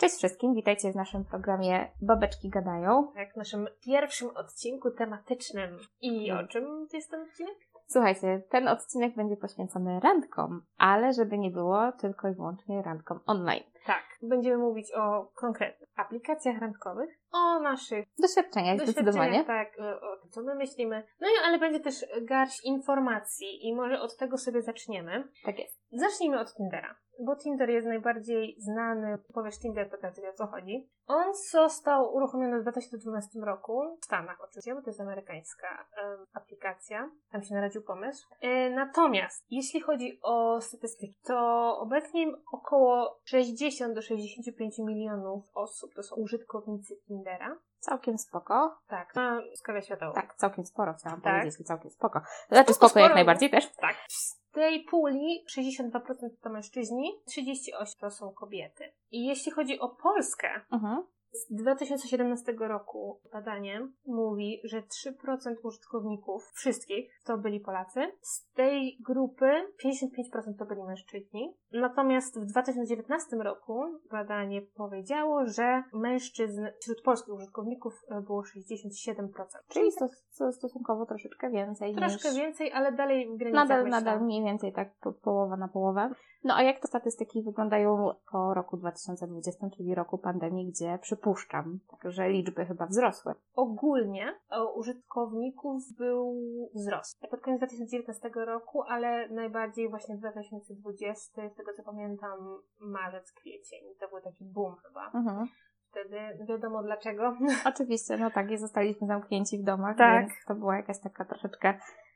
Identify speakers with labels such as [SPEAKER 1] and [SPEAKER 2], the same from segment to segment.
[SPEAKER 1] Cześć wszystkim, witajcie w naszym programie Babeczki Gadają.
[SPEAKER 2] Tak, w naszym pierwszym odcinku tematycznym. I o czym jest ten odcinek?
[SPEAKER 1] Słuchajcie, ten odcinek będzie poświęcony randkom, ale żeby nie było tylko i wyłącznie randkom online.
[SPEAKER 2] Tak, będziemy mówić o konkretnych aplikacjach randkowych, o naszych
[SPEAKER 1] Doświadczeniach, zdecydowanie.
[SPEAKER 2] doświadczeniach, tak, o tym, co my myślimy. No i ale będzie też garść informacji i może od tego sobie zaczniemy.
[SPEAKER 1] Tak jest.
[SPEAKER 2] Zacznijmy od Tindera, bo Tinder jest najbardziej znany. Powiesz Tinder, to każdy wie o co chodzi. On został uruchomiony w 2012 roku w Stanach oczywiście, bo to jest amerykańska em, aplikacja. Tam się narodził pomysł. E, natomiast jeśli chodzi o statystyki, to obecnie około 60 do 65 milionów osób to są użytkownicy Tindera.
[SPEAKER 1] Całkiem spoko.
[SPEAKER 2] Tak, na skalę światową.
[SPEAKER 1] Tak, całkiem sporo chciałam
[SPEAKER 2] Tak.
[SPEAKER 1] powiedzieć, całkiem spoko. Znaczy
[SPEAKER 2] Spoko,
[SPEAKER 1] spoko jak najbardziej też.
[SPEAKER 2] Tak. Z tej puli 62% to mężczyźni, 38% to są kobiety. I jeśli chodzi o Polskę,
[SPEAKER 1] Mhm.
[SPEAKER 2] Z 2017 roku badanie mówi, że 3% użytkowników wszystkich to byli Polacy. Z tej grupy 55% to byli mężczyźni. Natomiast w 2019 roku badanie powiedziało, że mężczyzn wśród polskich użytkowników było 67%.
[SPEAKER 1] Czyli stos- stos- stosunkowo troszeczkę więcej
[SPEAKER 2] troszkę
[SPEAKER 1] niż...
[SPEAKER 2] więcej, ale dalej w granicach
[SPEAKER 1] Nadal,
[SPEAKER 2] myślę.
[SPEAKER 1] nadal mniej więcej tak po, połowa na połowę. No a jak to statystyki wyglądają po roku 2020, czyli roku pandemii, gdzie przypuszczam, że liczby chyba wzrosły.
[SPEAKER 2] ogólnie o użytkowników był wzrost. Pod koniec 2019 roku, ale najbardziej właśnie w 2020, z tego co pamiętam, marzec, kwiecień. To był taki boom chyba.
[SPEAKER 1] Mhm.
[SPEAKER 2] Wtedy wiadomo dlaczego.
[SPEAKER 1] Oczywiście, no tak, i zostaliśmy zamknięci w domach,
[SPEAKER 2] Tak.
[SPEAKER 1] więc to była jakaś taka troszeczkę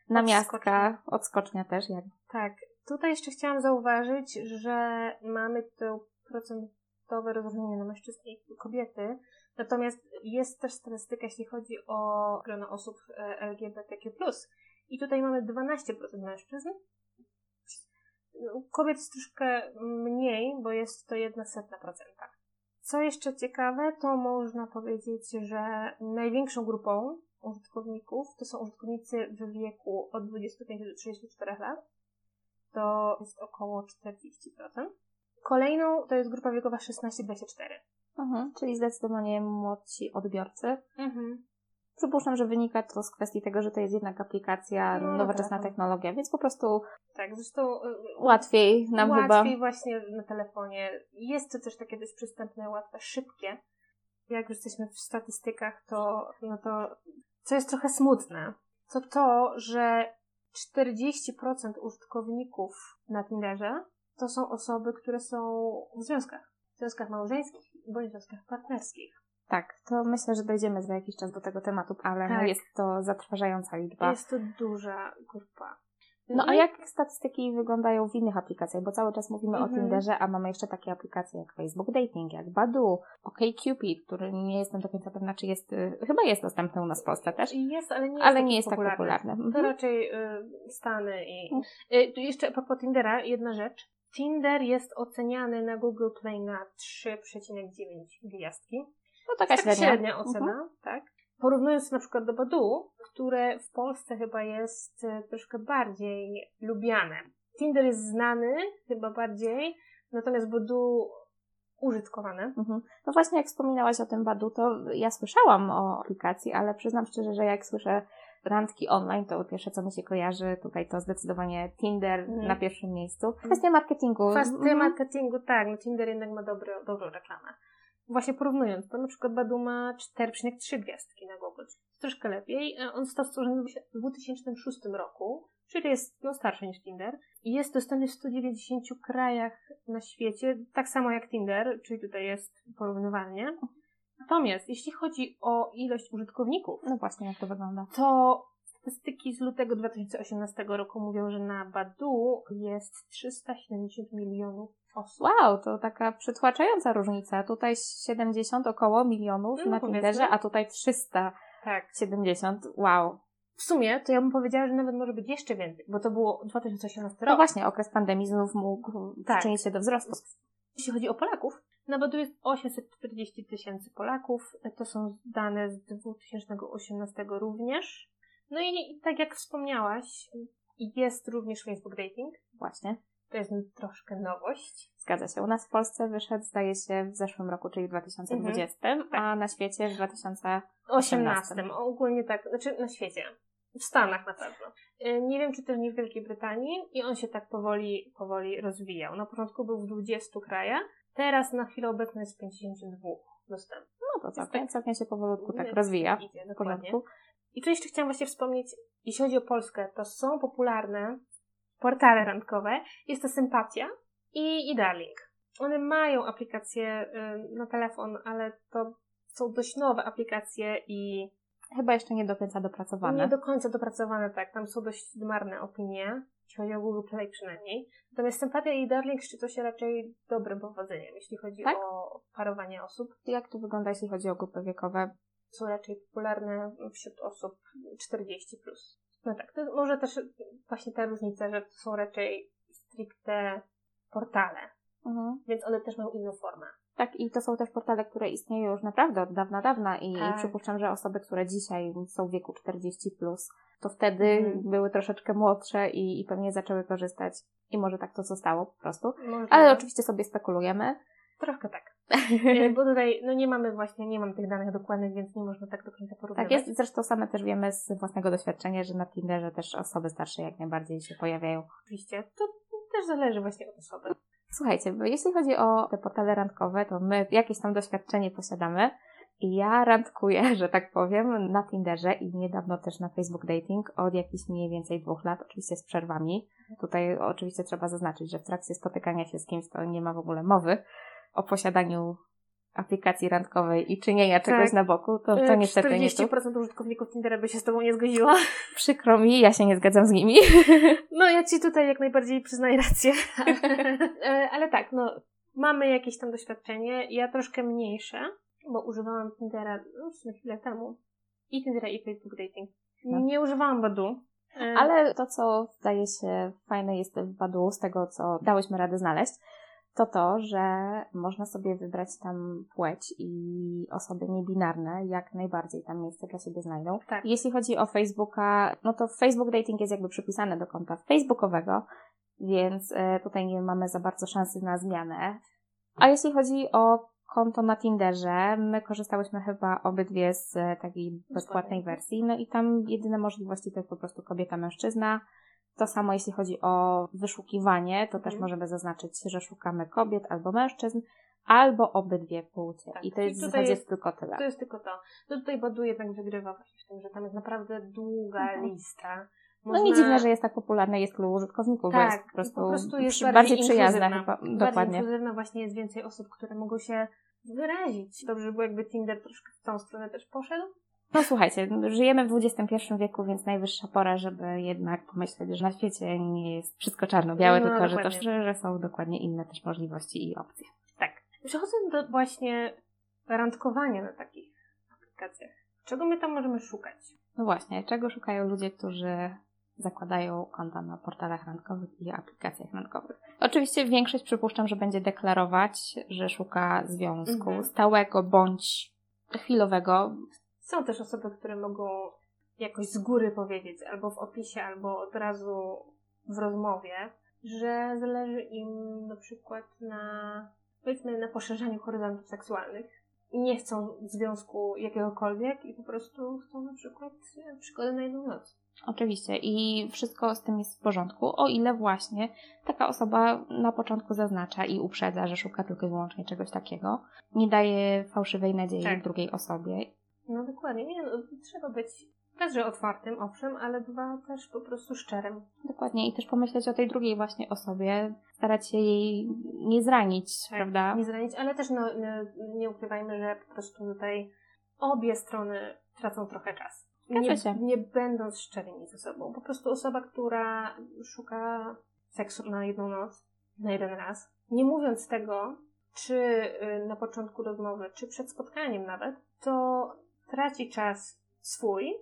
[SPEAKER 1] namiastka, odskocznia też, jak
[SPEAKER 2] tak. Tutaj jeszcze chciałam zauważyć, że mamy to procentowe rozróżnienie na mężczyzn i kobiety. Natomiast jest też statystyka, jeśli chodzi o grono osób e, LGBTQ+. I tutaj mamy 12% mężczyzn. Kobiet jest troszkę mniej, bo jest to jedna setna procenta. Co jeszcze ciekawe, to można powiedzieć, że największą grupą użytkowników to są użytkownicy w wieku od 25 do 34 lat. To jest około 40%. Kolejną to jest grupa wiekowa 16-24.
[SPEAKER 1] Mhm, czyli zdecydowanie młodsi odbiorcy.
[SPEAKER 2] Mhm.
[SPEAKER 1] Przypuszczam, że wynika to z kwestii tego, że to jest jednak aplikacja,
[SPEAKER 2] No,
[SPEAKER 1] nowoczesna
[SPEAKER 2] tak.
[SPEAKER 1] technologia, więc po prostu
[SPEAKER 2] Tak, zresztą y,
[SPEAKER 1] łatwiej nam
[SPEAKER 2] łatwiej
[SPEAKER 1] chyba.
[SPEAKER 2] właśnie na telefonie. Jest to też takie dość przystępne, łatwe, szybkie. Jak już jesteśmy w statystykach, to, no to co jest trochę smutne, to to, że 40% użytkowników na Tinderze to są osoby, które są w związkach. W związkach małżeńskich bądź w związkach partnerskich.
[SPEAKER 1] Tak, to myślę, że dojdziemy za jakiś czas do tego tematu, ale no
[SPEAKER 2] Tak.
[SPEAKER 1] jest to zatrważająca liczba.
[SPEAKER 2] Jest to duża grupa.
[SPEAKER 1] No a
[SPEAKER 2] I-
[SPEAKER 1] jak statystyki wyglądają w innych aplikacjach? Bo cały czas mówimy o
[SPEAKER 2] Mhm.
[SPEAKER 1] Tinderze, a mamy jeszcze takie aplikacje jak Facebook Dating, jak Badoo, OkCupid, który nie jestem do końca pewna, czy jest, y, chyba jest dostępny u nas w Polsce też,
[SPEAKER 2] Jest, ale nie jest,
[SPEAKER 1] ale nie jest tak popularny.
[SPEAKER 2] To
[SPEAKER 1] Mhm.
[SPEAKER 2] raczej y, Stany i...
[SPEAKER 1] Mm.
[SPEAKER 2] Y, tu jeszcze propos Tindera, jedna rzecz. Tinder jest oceniany na Google Play na 3,9 gwiazdki.
[SPEAKER 1] No taka średnia.
[SPEAKER 2] średnia ocena,
[SPEAKER 1] Mhm.
[SPEAKER 2] tak. Porównując na przykład do Badoo, które w Polsce chyba jest y, troszkę bardziej lubiane. Tinder jest znany chyba bardziej, natomiast Badoo użytkowane.
[SPEAKER 1] Mhm. No właśnie, jak wspominałaś o tym Badu, to ja słyszałam o aplikacji, ale przyznam szczerze, że jak słyszę randki online, to pierwsze, co mi się kojarzy tutaj, to zdecydowanie Tinder
[SPEAKER 2] Mhm.
[SPEAKER 1] na pierwszym miejscu. Kwestia marketingu.
[SPEAKER 2] Kwestia
[SPEAKER 1] Mhm.
[SPEAKER 2] marketingu, tak, no Tinder jednak ma dobry, dobrą reklamę. Właśnie porównując, to na przykład Badu ma 4,3 gwiazdki na Google. Troszkę lepiej. E, On został stworzony w 2006 roku, czyli jest no, starszy niż Tinder. I jest dostępny w 190 krajach na świecie, tak samo jak Tinder, czyli tutaj jest porównywalnie. Natomiast jeśli chodzi o ilość użytkowników,
[SPEAKER 1] No właśnie, jak to wygląda.
[SPEAKER 2] to statystyki z lutego 2018 roku mówią, że na Badu jest 370 milionów osób.
[SPEAKER 1] Wow, to taka przytłaczająca różnica. Tutaj 70 około milionów
[SPEAKER 2] No,
[SPEAKER 1] na. Tinderze, a tutaj 370.
[SPEAKER 2] Tak.
[SPEAKER 1] Wow.
[SPEAKER 2] W sumie to ja bym powiedziała, że nawet może być jeszcze więcej, bo to było 2018
[SPEAKER 1] No
[SPEAKER 2] rok.
[SPEAKER 1] właśnie, okres pandemii znów mógł
[SPEAKER 2] Tak.
[SPEAKER 1] przyczynić się do wzrostu.
[SPEAKER 2] Jeśli chodzi o Polaków, na Badu jest 840 tysięcy Polaków. To są dane z 2018 również. No i, i tak jak wspomniałaś, jest również Facebook Dating.
[SPEAKER 1] Właśnie.
[SPEAKER 2] To jest troszkę nowość.
[SPEAKER 1] Zgadza się. U nas w Polsce wyszedł, zdaje się, w zeszłym roku, czyli w 2020,
[SPEAKER 2] Mhm.
[SPEAKER 1] a na świecie w 2018.
[SPEAKER 2] 18. Ogólnie tak, znaczy na świecie. W Stanach na pewno. Y, Nie wiem, czy też nie w Wielkiej Brytanii i on się tak powoli, powoli rozwijał. Na początku był w 20 krajach, teraz na chwilę obecną jest w 52 dostępnych.
[SPEAKER 1] No to całkiem,
[SPEAKER 2] tak-
[SPEAKER 1] całkiem się powolutku tak rozwija.
[SPEAKER 2] Idzie,
[SPEAKER 1] W porządku.
[SPEAKER 2] I tu jeszcze chciałam właśnie wspomnieć, jeśli chodzi o Polskę, to są popularne portale randkowe. Jest to Sympatia i, i Darling. One mają aplikacje y, na telefon, ale to są dość nowe aplikacje i
[SPEAKER 1] Chyba jeszcze nie do końca dopracowane.
[SPEAKER 2] nie do końca dopracowane, tak. Tam są dość marne opinie, jeśli chodzi o Google Play przynajmniej. Natomiast Sympatia i Darling szczycą się raczej dobrym powodzeniem, jeśli chodzi
[SPEAKER 1] Tak?
[SPEAKER 2] o parowanie osób.
[SPEAKER 1] Jak to wygląda, jeśli chodzi o grupy wiekowe?
[SPEAKER 2] są raczej popularne wśród osób 40 plus. No tak, to może też właśnie ta różnica, że to są raczej stricte portale,
[SPEAKER 1] Mhm.
[SPEAKER 2] więc one też mają inną formę.
[SPEAKER 1] Tak, i to są też portale, które istnieją już naprawdę od dawna, dawna i
[SPEAKER 2] Tak.
[SPEAKER 1] przypuszczam, że osoby, które dzisiaj są w wieku 40+, plus, to wtedy
[SPEAKER 2] Mhm.
[SPEAKER 1] były troszeczkę młodsze i, i pewnie zaczęły korzystać i może tak to zostało po prostu.
[SPEAKER 2] Może
[SPEAKER 1] Ale oczywiście sobie spekulujemy.
[SPEAKER 2] trochę tak. Bo tutaj no nie mamy właśnie, nie mam tych danych dokładnych, więc nie można tak do końca porównywać.
[SPEAKER 1] Tak jest, zresztą same też wiemy z własnego doświadczenia, że na Tinderze też osoby starsze jak najbardziej się pojawiają.
[SPEAKER 2] Oczywiście. To też zależy właśnie od osoby.
[SPEAKER 1] Słuchajcie, bo jeśli chodzi o te portale randkowe, to my jakieś tam doświadczenie posiadamy. I ja randkuję, że tak powiem, na Tinderze i niedawno też na Facebook Dating od jakichś mniej więcej dwóch lat, oczywiście z przerwami. Tutaj oczywiście trzeba zaznaczyć, że w trakcie spotykania się z kimś to nie ma w ogóle mowy o posiadaniu aplikacji randkowej i czynienia czegoś
[SPEAKER 2] Tak.
[SPEAKER 1] na boku. To, to
[SPEAKER 2] E,
[SPEAKER 1] niestety nie tu.
[SPEAKER 2] 40% użytkowników Tindera by się z Tobą nie zgodziła.
[SPEAKER 1] Przykro mi, ja się nie zgadzam z nimi.
[SPEAKER 2] No, ja ci tutaj jak najbardziej przyznaję rację. E, Ale tak, no, mamy jakieś tam doświadczenie. Ja troszkę mniejsze, bo używałam Tindera no, w sumie chwilę temu. I Tindera, i Facebook Dating.
[SPEAKER 1] No.
[SPEAKER 2] Nie używałam Badu. E,
[SPEAKER 1] Ale to, co zdaje się fajne jest w Badu, z tego, co dałyśmy radę znaleźć, to to, że można sobie wybrać tam płeć i osoby niebinarne jak najbardziej tam miejsce dla siebie znajdą.
[SPEAKER 2] Tak.
[SPEAKER 1] Jeśli chodzi o Facebooka, no to Facebook Dating jest jakby przypisany do konta facebookowego, więc e, tutaj nie mamy za bardzo szansy na zmianę. A jeśli chodzi o konto na Tinderze, my korzystałyśmy chyba obydwie z e, takiej bezpłatnej wersji, no i tam jedyne możliwości to jest po prostu kobieta-mężczyzna. To samo jeśli chodzi o wyszukiwanie, to też
[SPEAKER 2] Mhm.
[SPEAKER 1] możemy zaznaczyć, że szukamy kobiet albo mężczyzn, albo obydwie płcie.
[SPEAKER 2] Tak.
[SPEAKER 1] I to
[SPEAKER 2] I
[SPEAKER 1] jest w
[SPEAKER 2] tutaj
[SPEAKER 1] zasadzie
[SPEAKER 2] jest-
[SPEAKER 1] tylko tyle.
[SPEAKER 2] To jest tylko to. To tutaj Badu jednak wygrywa właśnie w tym, że tam jest naprawdę długa
[SPEAKER 1] Mhm.
[SPEAKER 2] lista.
[SPEAKER 1] No nie dziwne, że jest tak popularne, jest tylu użytkowników,
[SPEAKER 2] Tak,
[SPEAKER 1] jest po prostu,
[SPEAKER 2] po prostu jest
[SPEAKER 1] przy,
[SPEAKER 2] bardziej,
[SPEAKER 1] bardziej przyjazna chyba.
[SPEAKER 2] Bardziej
[SPEAKER 1] Dokładnie.
[SPEAKER 2] inkluzywna właśnie jest więcej osób, które mogą się wyrazić. Dobrze by było, jakby Tinder troszkę w tą stronę też poszedł.
[SPEAKER 1] No słuchajcie, żyjemy w XXI wieku, więc najwyższa pora, żeby jednak pomyśleć, że na świecie nie jest wszystko czarno-białe,
[SPEAKER 2] No,
[SPEAKER 1] tylko że, to, że są dokładnie inne też możliwości i opcje.
[SPEAKER 2] Tak. Przechodząc do właśnie randkowania na takich aplikacjach. Czego my tam możemy szukać?
[SPEAKER 1] No właśnie, czego szukają ludzie, którzy zakładają konta na portalach randkowych i aplikacjach randkowych? Oczywiście większość przypuszczam, że będzie deklarować, że szuka związku
[SPEAKER 2] Mhm.
[SPEAKER 1] stałego bądź chwilowego.
[SPEAKER 2] Są też osoby, które mogą jakoś z góry powiedzieć, albo w opisie, albo od razu w rozmowie, że zależy im na przykład na, powiedzmy, na poszerzaniu horyzontów seksualnych. I nie chcą związku jakiegokolwiek i po prostu chcą na przykład e, przygody na jedną noc.
[SPEAKER 1] Oczywiście i wszystko z tym jest w porządku, o ile właśnie taka osoba na początku zaznacza i uprzedza, że szuka tylko i wyłącznie czegoś takiego, nie daje fałszywej nadziei
[SPEAKER 2] Tak.
[SPEAKER 1] drugiej osobie.
[SPEAKER 2] No dokładnie, nie no, trzeba być raz, że otwartym, owszem, ale dwa też po prostu szczerym.
[SPEAKER 1] Dokładnie i też pomyśleć o tej drugiej właśnie osobie, starać się jej nie zranić,
[SPEAKER 2] Tak,
[SPEAKER 1] prawda?
[SPEAKER 2] Nie zranić, ale też no, nie, nie ukrywajmy, że po prostu tutaj obie strony tracą trochę czas. Nie, nie będąc szczerymi ze sobą. Po prostu osoba, która szuka seksu na jedną noc, na jeden raz, nie mówiąc tego, czy y, na początku rozmowy, czy przed spotkaniem nawet, to traci czas swój,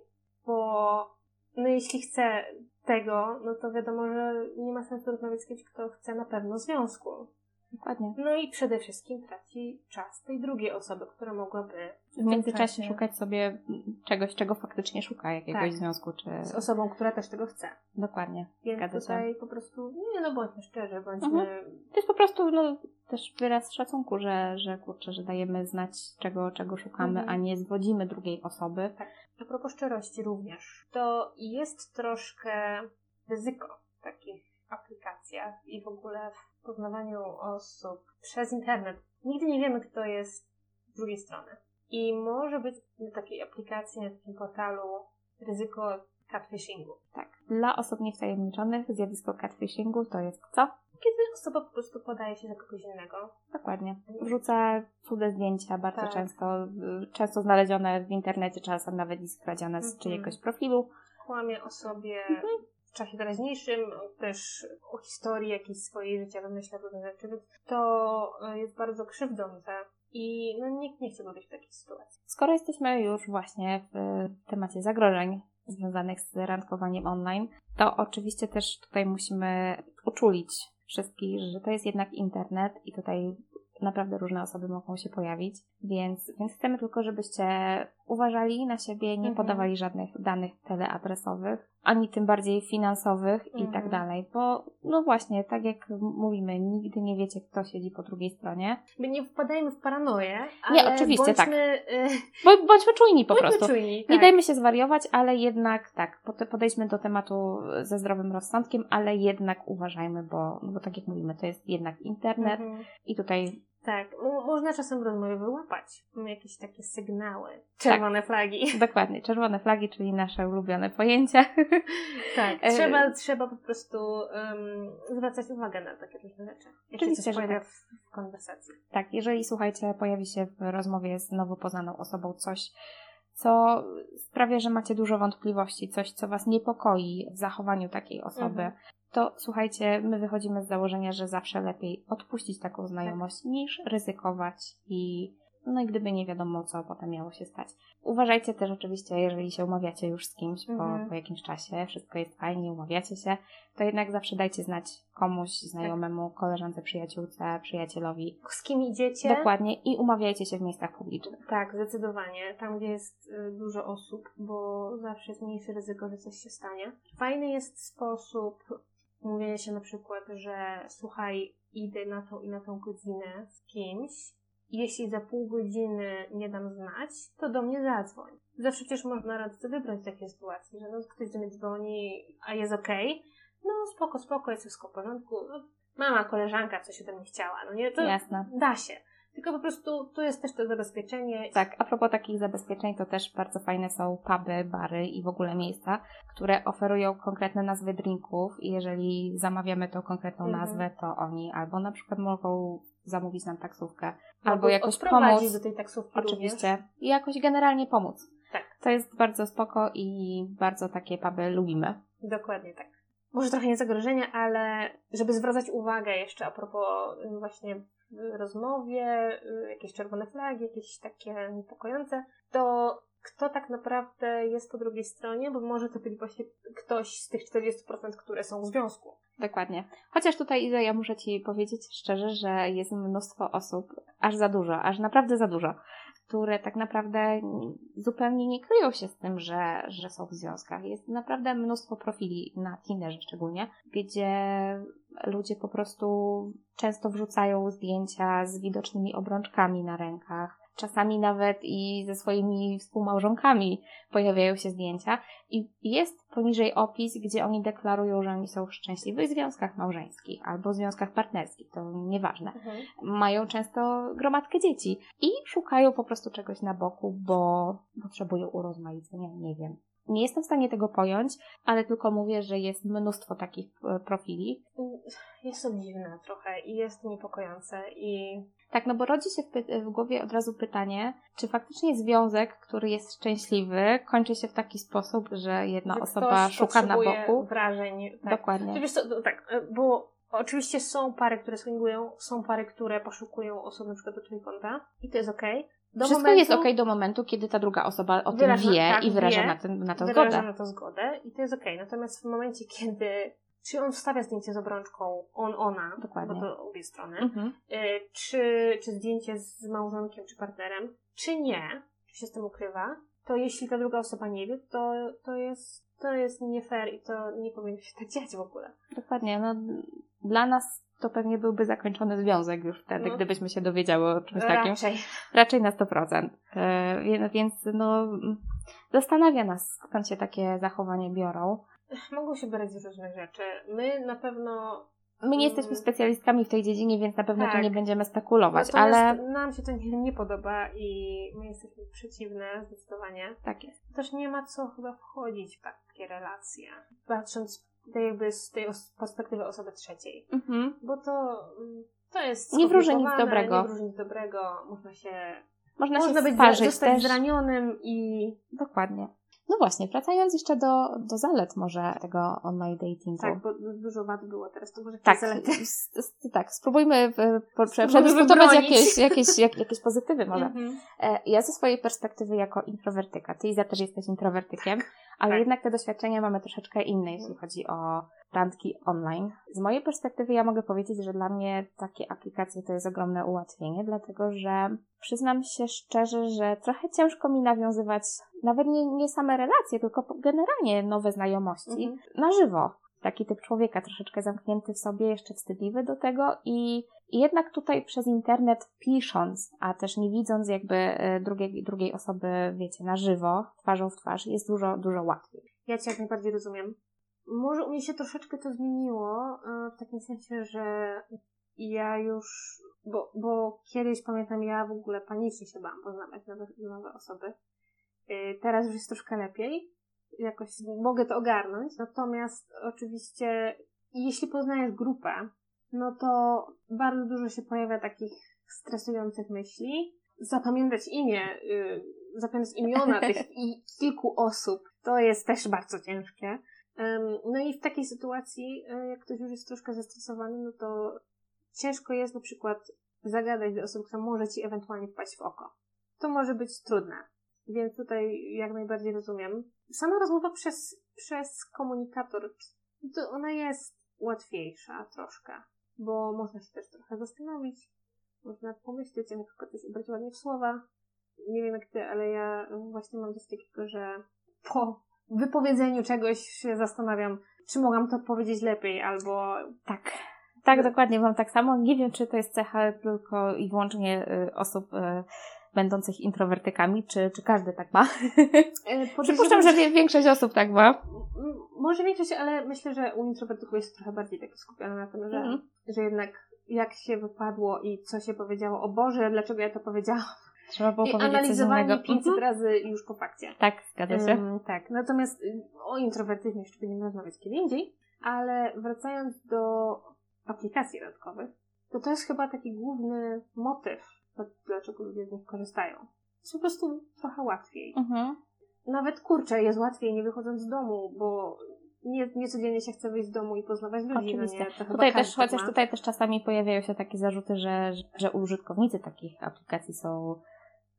[SPEAKER 2] bo no jeśli chce tego, no to wiadomo, że nie ma sensu rozmawiać z kimś, kto chce na pewno związku.
[SPEAKER 1] Dokładnie.
[SPEAKER 2] No i przede wszystkim traci czas tej drugiej osoby, która mogłaby
[SPEAKER 1] W międzyczasie
[SPEAKER 2] czasie-
[SPEAKER 1] szukać sobie czegoś, czego faktycznie szuka, jakiegoś
[SPEAKER 2] Tak.
[SPEAKER 1] związku, czy...
[SPEAKER 2] z osobą, która też tego chce.
[SPEAKER 1] Dokładnie.
[SPEAKER 2] Więc
[SPEAKER 1] Zgadza się.
[SPEAKER 2] tutaj po prostu, nie no bądźmy szczerzy, bądźmy...
[SPEAKER 1] Mhm. To jest po prostu no, też wyraz szacunku, że, że kurczę, że dajemy znać czego, czego szukamy,
[SPEAKER 2] Mhm.
[SPEAKER 1] a nie zwodzimy drugiej osoby.
[SPEAKER 2] A propos szczerości również, to jest troszkę ryzyko takich aplikacjach i w ogóle w poznawaniu osób przez internet. Nigdy nie wiemy, kto jest z drugiej strony. I może być na takiej aplikacji, na takim portalu ryzyko catfishingu.
[SPEAKER 1] Tak. Dla osób niewtajemniczonych zjawisko catfishingu to jest co?
[SPEAKER 2] Kiedy osoba po prostu podaje się za kogoś innego.
[SPEAKER 1] Dokładnie. Wrzuca cudze zdjęcia, bardzo
[SPEAKER 2] Tak.
[SPEAKER 1] często, y, często znalezione w internecie, czasem nawet i skradzione z
[SPEAKER 2] Mhm.
[SPEAKER 1] czyjegoś profilu.
[SPEAKER 2] Kłamie o sobie
[SPEAKER 1] Mhm.
[SPEAKER 2] W czasie teraźniejszym, też o historii jakiejś swojej życia wymyśla różne rzeczy, więc to e, jest bardzo krzywdzące i no, nikt nie chciałby być w takiej sytuacji.
[SPEAKER 1] Skoro jesteśmy już właśnie w temacie zagrożeń związanych z randkowaniem online, to oczywiście też tutaj musimy uczulić wszystkich, że to jest jednak internet i tutaj naprawdę różne osoby mogą się pojawić, więc, więc chcemy tylko, żebyście uważali na siebie, nie
[SPEAKER 2] Mhm.
[SPEAKER 1] podawali żadnych danych teleadresowych, ani tym bardziej finansowych i
[SPEAKER 2] Mhm.
[SPEAKER 1] tak dalej, bo no właśnie, tak jak mówimy, nigdy nie wiecie, kto siedzi po drugiej stronie.
[SPEAKER 2] My nie wpadajmy w paranoję, ale
[SPEAKER 1] Nie, oczywiście, tak.
[SPEAKER 2] bądźmy,
[SPEAKER 1] Bo, bądźmy czujni po
[SPEAKER 2] bądźmy
[SPEAKER 1] prostu.
[SPEAKER 2] czujni.
[SPEAKER 1] Nie
[SPEAKER 2] tak.
[SPEAKER 1] dajmy się zwariować, ale jednak tak, pode- podejdźmy do tematu ze zdrowym rozsądkiem, ale jednak uważajmy, bo, no bo tak jak mówimy, to jest jednak internet
[SPEAKER 2] Mhm.
[SPEAKER 1] i tutaj
[SPEAKER 2] Tak, mo- można czasem w rozmowie wyłapać jakieś takie sygnały. Czerwone flagi.
[SPEAKER 1] dokładnie czerwone flagi, czyli nasze ulubione pojęcia.
[SPEAKER 2] Tak,
[SPEAKER 1] E,
[SPEAKER 2] trzeba, trzeba po prostu um, zwracać uwagę na takie różne rzeczy.
[SPEAKER 1] Oczywiście,
[SPEAKER 2] coś pojawia
[SPEAKER 1] tak.
[SPEAKER 2] w, w konwersacji.
[SPEAKER 1] tak, jeżeli słuchajcie, pojawi się w rozmowie z nowo poznaną osobą coś, co sprawia, że macie dużo wątpliwości, coś, co was niepokoi w zachowaniu takiej osoby,
[SPEAKER 2] Mhm.
[SPEAKER 1] To słuchajcie, my wychodzimy z założenia, że zawsze lepiej odpuścić taką znajomość niż ryzykować i no i gdyby nie wiadomo, co potem miało się stać. Uważajcie też oczywiście, jeżeli się umawiacie już z kimś
[SPEAKER 2] Mhm.
[SPEAKER 1] po, po jakimś czasie, wszystko jest fajnie, umawiacie się, to jednak zawsze dajcie znać komuś znajomemu, koleżance, przyjaciółce, przyjacielowi.
[SPEAKER 2] Z kim idziecie?
[SPEAKER 1] Dokładnie i umawiajcie się w miejscach publicznych.
[SPEAKER 2] Tak, zdecydowanie. Tam, gdzie jest y, dużo osób, bo zawsze jest mniejsze ryzyko, że coś się stanie. Fajny jest sposób mówienia się na przykład, że słuchaj, idę na tą i na tą godzinę z kimś. Jeśli za pół godziny nie dam znać, to do mnie zadzwoń. Zawsze przecież można randce wybrać takie sytuacje, że no, ktoś do mnie dzwoni, a jest okej. No spoko, spoko, jest wszystko w porządku. No, mama, koleżanka coś ode mnie chciała. No nie, to
[SPEAKER 1] Jasne.
[SPEAKER 2] da się. Tylko po prostu tu jest też to zabezpieczenie.
[SPEAKER 1] Tak, a propos takich zabezpieczeń, to też bardzo fajne są puby, bary i w ogóle miejsca, które oferują konkretne nazwy drinków i jeżeli zamawiamy tą konkretną
[SPEAKER 2] Mhm.
[SPEAKER 1] nazwę, to oni albo na przykład mogą zamówić nam taksówkę, albo
[SPEAKER 2] Mogą
[SPEAKER 1] jakoś pomóc,
[SPEAKER 2] do tej taksówki
[SPEAKER 1] oczywiście,
[SPEAKER 2] również.
[SPEAKER 1] i jakoś generalnie pomóc.
[SPEAKER 2] Tak.
[SPEAKER 1] To jest bardzo spoko i bardzo takie puby lubimy.
[SPEAKER 2] Dokładnie tak. Może trochę nie zagrożenia, ale żeby zwracać uwagę jeszcze a propos y, właśnie rozmowie, y, jakieś czerwone flagi, jakieś takie niepokojące, to kto tak naprawdę jest po drugiej stronie, bo może to być właśnie ktoś z tych 40%, które są w związku.
[SPEAKER 1] Dokładnie. Chociaż tutaj Iza, ja muszę Ci powiedzieć szczerze, że jest mnóstwo osób, aż za dużo, aż naprawdę za dużo, które tak naprawdę zupełnie nie kryją się z tym, że, że są w związkach. Jest naprawdę mnóstwo profili na Tinderze szczególnie, gdzie ludzie po prostu często wrzucają zdjęcia z widocznymi obrączkami na rękach. Czasami nawet i ze swoimi współmałżonkami pojawiają się zdjęcia i jest poniżej opis, gdzie oni deklarują, że oni są w szczęśliwych związkach małżeńskich albo związkach partnerskich, to nieważne. Mają często gromadkę dzieci i szukają po prostu czegoś na boku, bo potrzebują urozmaicenia, nie wiem. Nie jestem w stanie tego pojąć, ale tylko mówię, że jest mnóstwo takich e, profili.
[SPEAKER 2] Jest to dziwne trochę i jest niepokojące i
[SPEAKER 1] Tak, no bo rodzi się w, w głowie od razu pytanie, czy faktycznie związek, który jest szczęśliwy, kończy się w taki sposób, że jedna
[SPEAKER 2] że
[SPEAKER 1] osoba szuka na boku.
[SPEAKER 2] wrażeń. Tak.
[SPEAKER 1] Dokładnie.
[SPEAKER 2] Wiesz co, to tak, e, bo oczywiście są pary, które swingują, są pary, które poszukują na przykład do trójkąta i to jest okej. Do
[SPEAKER 1] Wszystko
[SPEAKER 2] momentu
[SPEAKER 1] jest ok do momentu, kiedy ta druga osoba o
[SPEAKER 2] Wyraża-
[SPEAKER 1] tym wie
[SPEAKER 2] tak,
[SPEAKER 1] i wyraża
[SPEAKER 2] wie,
[SPEAKER 1] na, tym, na to
[SPEAKER 2] wyraża
[SPEAKER 1] zgodę.
[SPEAKER 2] na to zgodę i to jest okej. Natomiast w momencie, kiedy czy on wstawia zdjęcie z obrączką, on, ona,
[SPEAKER 1] Dokładnie.
[SPEAKER 2] bo to obie strony,
[SPEAKER 1] Mhm.
[SPEAKER 2] y, czy, czy zdjęcie z małżonkiem, czy partnerem, czy nie, czy się z tym ukrywa, to jeśli ta druga osoba nie wie, to, to jest to jest nie fair i to nie powinno się tak dziać w ogóle.
[SPEAKER 1] Dokładnie. No, dla nas to pewnie byłby zakończony związek już wtedy,
[SPEAKER 2] No.
[SPEAKER 1] gdybyśmy się dowiedziały o czymś takim.
[SPEAKER 2] Raczej.
[SPEAKER 1] Raczej na 100%. E, więc no, zastanawia nas, skąd się takie zachowania biorą.
[SPEAKER 2] Mogą się brać z różnych rzeczy. My na pewno
[SPEAKER 1] My nie
[SPEAKER 2] Mm.
[SPEAKER 1] jesteśmy specjalistkami w tej dziedzinie, więc na pewno tu
[SPEAKER 2] Tak.
[SPEAKER 1] nie będziemy spekulować,
[SPEAKER 2] Natomiast
[SPEAKER 1] ale
[SPEAKER 2] nam się to nie, nie podoba i my jesteśmy przeciwne zdecydowanie.
[SPEAKER 1] tak jest.
[SPEAKER 2] Też nie ma co chyba wchodzić w takie relacje, patrząc tak jakby z tej perspektywy osoby trzeciej.
[SPEAKER 1] Mhm.
[SPEAKER 2] Bo to, mm, to jest
[SPEAKER 1] Nie wróży nic dobrego.
[SPEAKER 2] Nie wróży nic dobrego. Można się
[SPEAKER 1] Można,
[SPEAKER 2] można
[SPEAKER 1] się
[SPEAKER 2] być
[SPEAKER 1] sparzyć
[SPEAKER 2] zostać
[SPEAKER 1] też.
[SPEAKER 2] zranionym i
[SPEAKER 1] Dokładnie. No właśnie, wracając jeszcze do, do zalet może tego online datingu.
[SPEAKER 2] tak, bo dużo wad było teraz, to może
[SPEAKER 1] Tak,
[SPEAKER 2] jakieś zalety.
[SPEAKER 1] tak, spróbujmy przedyskutować jakieś, jakieś, jak, jakieś pozytywy może.
[SPEAKER 2] Mhm.
[SPEAKER 1] E, Ja ze swojej perspektywy jako introwertyka, ty Iza też jesteś introwertykiem, ale
[SPEAKER 2] tak.
[SPEAKER 1] jednak te doświadczenia mamy troszeczkę inne, jeśli chodzi o randki online. Z mojej perspektywy ja mogę powiedzieć, że dla mnie takie aplikacje to jest ogromne ułatwienie, dlatego że przyznam się szczerze, że trochę ciężko mi nawiązywać nawet nie, nie same relacje, tylko generalnie nowe znajomości
[SPEAKER 2] Mhm.
[SPEAKER 1] na żywo. Taki typ człowieka, troszeczkę zamknięty w sobie, jeszcze wstydliwy do tego i i jednak tutaj przez internet pisząc, a też nie widząc jakby e, drugiej, drugiej osoby, wiecie, na żywo, twarzą w twarz, jest dużo, dużo łatwiej.
[SPEAKER 2] Ja Cię jak najbardziej rozumiem. Może u mnie się troszeczkę to zmieniło, e, w takim sensie, że ja już, bo, bo kiedyś pamiętam, ja w ogóle panicznie się bałam poznawać nowe, nowe osoby. E, Teraz już jest troszkę lepiej. Jakoś mogę to ogarnąć. Natomiast oczywiście, jeśli poznajesz grupę, no to bardzo dużo się pojawia takich stresujących myśli. Zapamiętać imię, y, zapamiętać imiona tych i kilku osób, to jest też bardzo ciężkie. No i w takiej sytuacji, y, jak ktoś już jest troszkę zestresowany, no to ciężko jest na przykład zagadać do osoby, która może ci ewentualnie wpaść w oko. To może być trudne. Więc tutaj jak najbardziej rozumiem. Sama rozmowa przez, przez komunikator, to ona jest łatwiejsza troszkę, bo można się też trochę zastanowić, można pomyśleć, jak kogoś ubrać ładnie w słowa. Nie wiem jak ty, ale ja właśnie mam coś takiego, że po wypowiedzeniu czegoś się zastanawiam, czy mogłam to powiedzieć lepiej, albo
[SPEAKER 1] Tak. Tak, dokładnie, mam tak samo. Nie wiem, czy to jest cecha tylko i wyłącznie y, osób y, będących introwertykami, czy, czy każdy tak ma.
[SPEAKER 2] e,
[SPEAKER 1] Przypuszczam, że większość osób tak ma.
[SPEAKER 2] Może większość, ale myślę, że u introwertyków jest trochę bardziej takie skupione na tym, że,
[SPEAKER 1] Mhm.
[SPEAKER 2] że jednak jak się wypadło i co się powiedziało, o Boże, dlaczego ja to powiedziałam.
[SPEAKER 1] Trzeba było
[SPEAKER 2] I
[SPEAKER 1] powiedzieć coś
[SPEAKER 2] analizowanie
[SPEAKER 1] innego.
[SPEAKER 2] 500
[SPEAKER 1] Mhm.
[SPEAKER 2] razy już po fakcie.
[SPEAKER 1] Tak, zgadza się.
[SPEAKER 2] Ym, tak, natomiast y, o introwertyzmie jeszcze będziemy rozmawiać kiedy indziej, ale wracając do aplikacji randkowych, to to jest chyba taki główny motyw, dla- dlaczego ludzie z nich korzystają. Jest po prostu trochę łatwiej.
[SPEAKER 1] Mhm.
[SPEAKER 2] Nawet kurczę, jest łatwiej nie wychodząc z domu, bo nie, nie codziennie się chce wyjść z domu i poznawać ludzi.
[SPEAKER 1] Oczywiście.
[SPEAKER 2] No nie,
[SPEAKER 1] Tutaj też, chociaż
[SPEAKER 2] ma.
[SPEAKER 1] tutaj też czasami pojawiają się takie zarzuty, że, że użytkownicy takich aplikacji są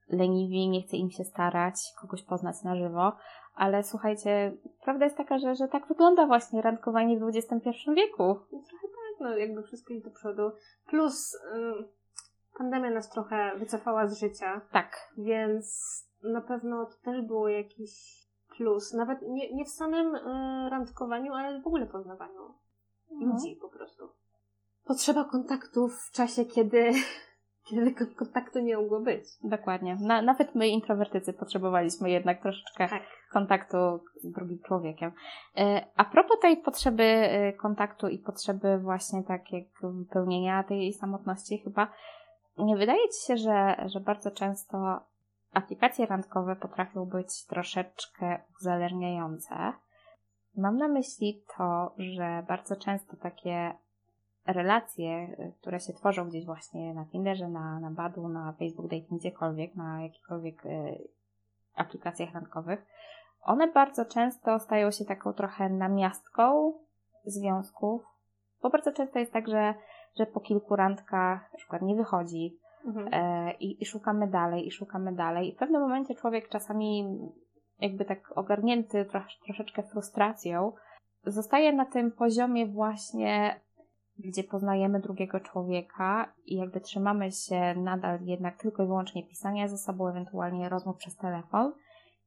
[SPEAKER 1] leniwi, nie chce im się starać kogoś poznać na żywo, ale słuchajcie, prawda jest taka, że, że tak wygląda właśnie randkowanie w XXI wieku.
[SPEAKER 2] No trochę tak, no jakby wszystko idzie do przodu. Plus ym, pandemia nas trochę wycofała z życia.
[SPEAKER 1] Tak.
[SPEAKER 2] Więc na pewno to też było jakiś plus. Nawet nie, nie w samym e, randkowaniu, ale w ogóle poznawaniu
[SPEAKER 1] Mhm.
[SPEAKER 2] ludzi po prostu. Potrzeba kontaktów w czasie, kiedy, kiedy tego kontaktu nie mogło być.
[SPEAKER 1] Dokładnie. Na, nawet my, introwertycy, potrzebowaliśmy jednak troszeczkę
[SPEAKER 2] Tak.
[SPEAKER 1] kontaktu z drugim człowiekiem. E, A propos tej potrzeby e, kontaktu i potrzeby właśnie tak jak wypełnienia tej samotności chyba, nie wydaje Ci się, że, że bardzo często aplikacje randkowe potrafią być troszeczkę uzależniające? Mam na myśli to, że bardzo często takie relacje, y, które się tworzą gdzieś właśnie na Tinderze, na, na Badu, na Facebook Dating, gdziekolwiek, na jakichkolwiek y, aplikacjach randkowych, one bardzo często stają się taką trochę namiastką związków, bo bardzo często jest tak, że, że po kilku randkach na przykład nie wychodzi
[SPEAKER 2] Mhm.
[SPEAKER 1] e, i, i szukamy dalej, i szukamy dalej. I w pewnym momencie człowiek czasami jakby tak ogarnięty trosz, troszeczkę frustracją zostaje na tym poziomie właśnie, gdzie poznajemy drugiego człowieka i jakby trzymamy się nadal jednak tylko i wyłącznie pisania ze sobą, ewentualnie rozmów przez telefon.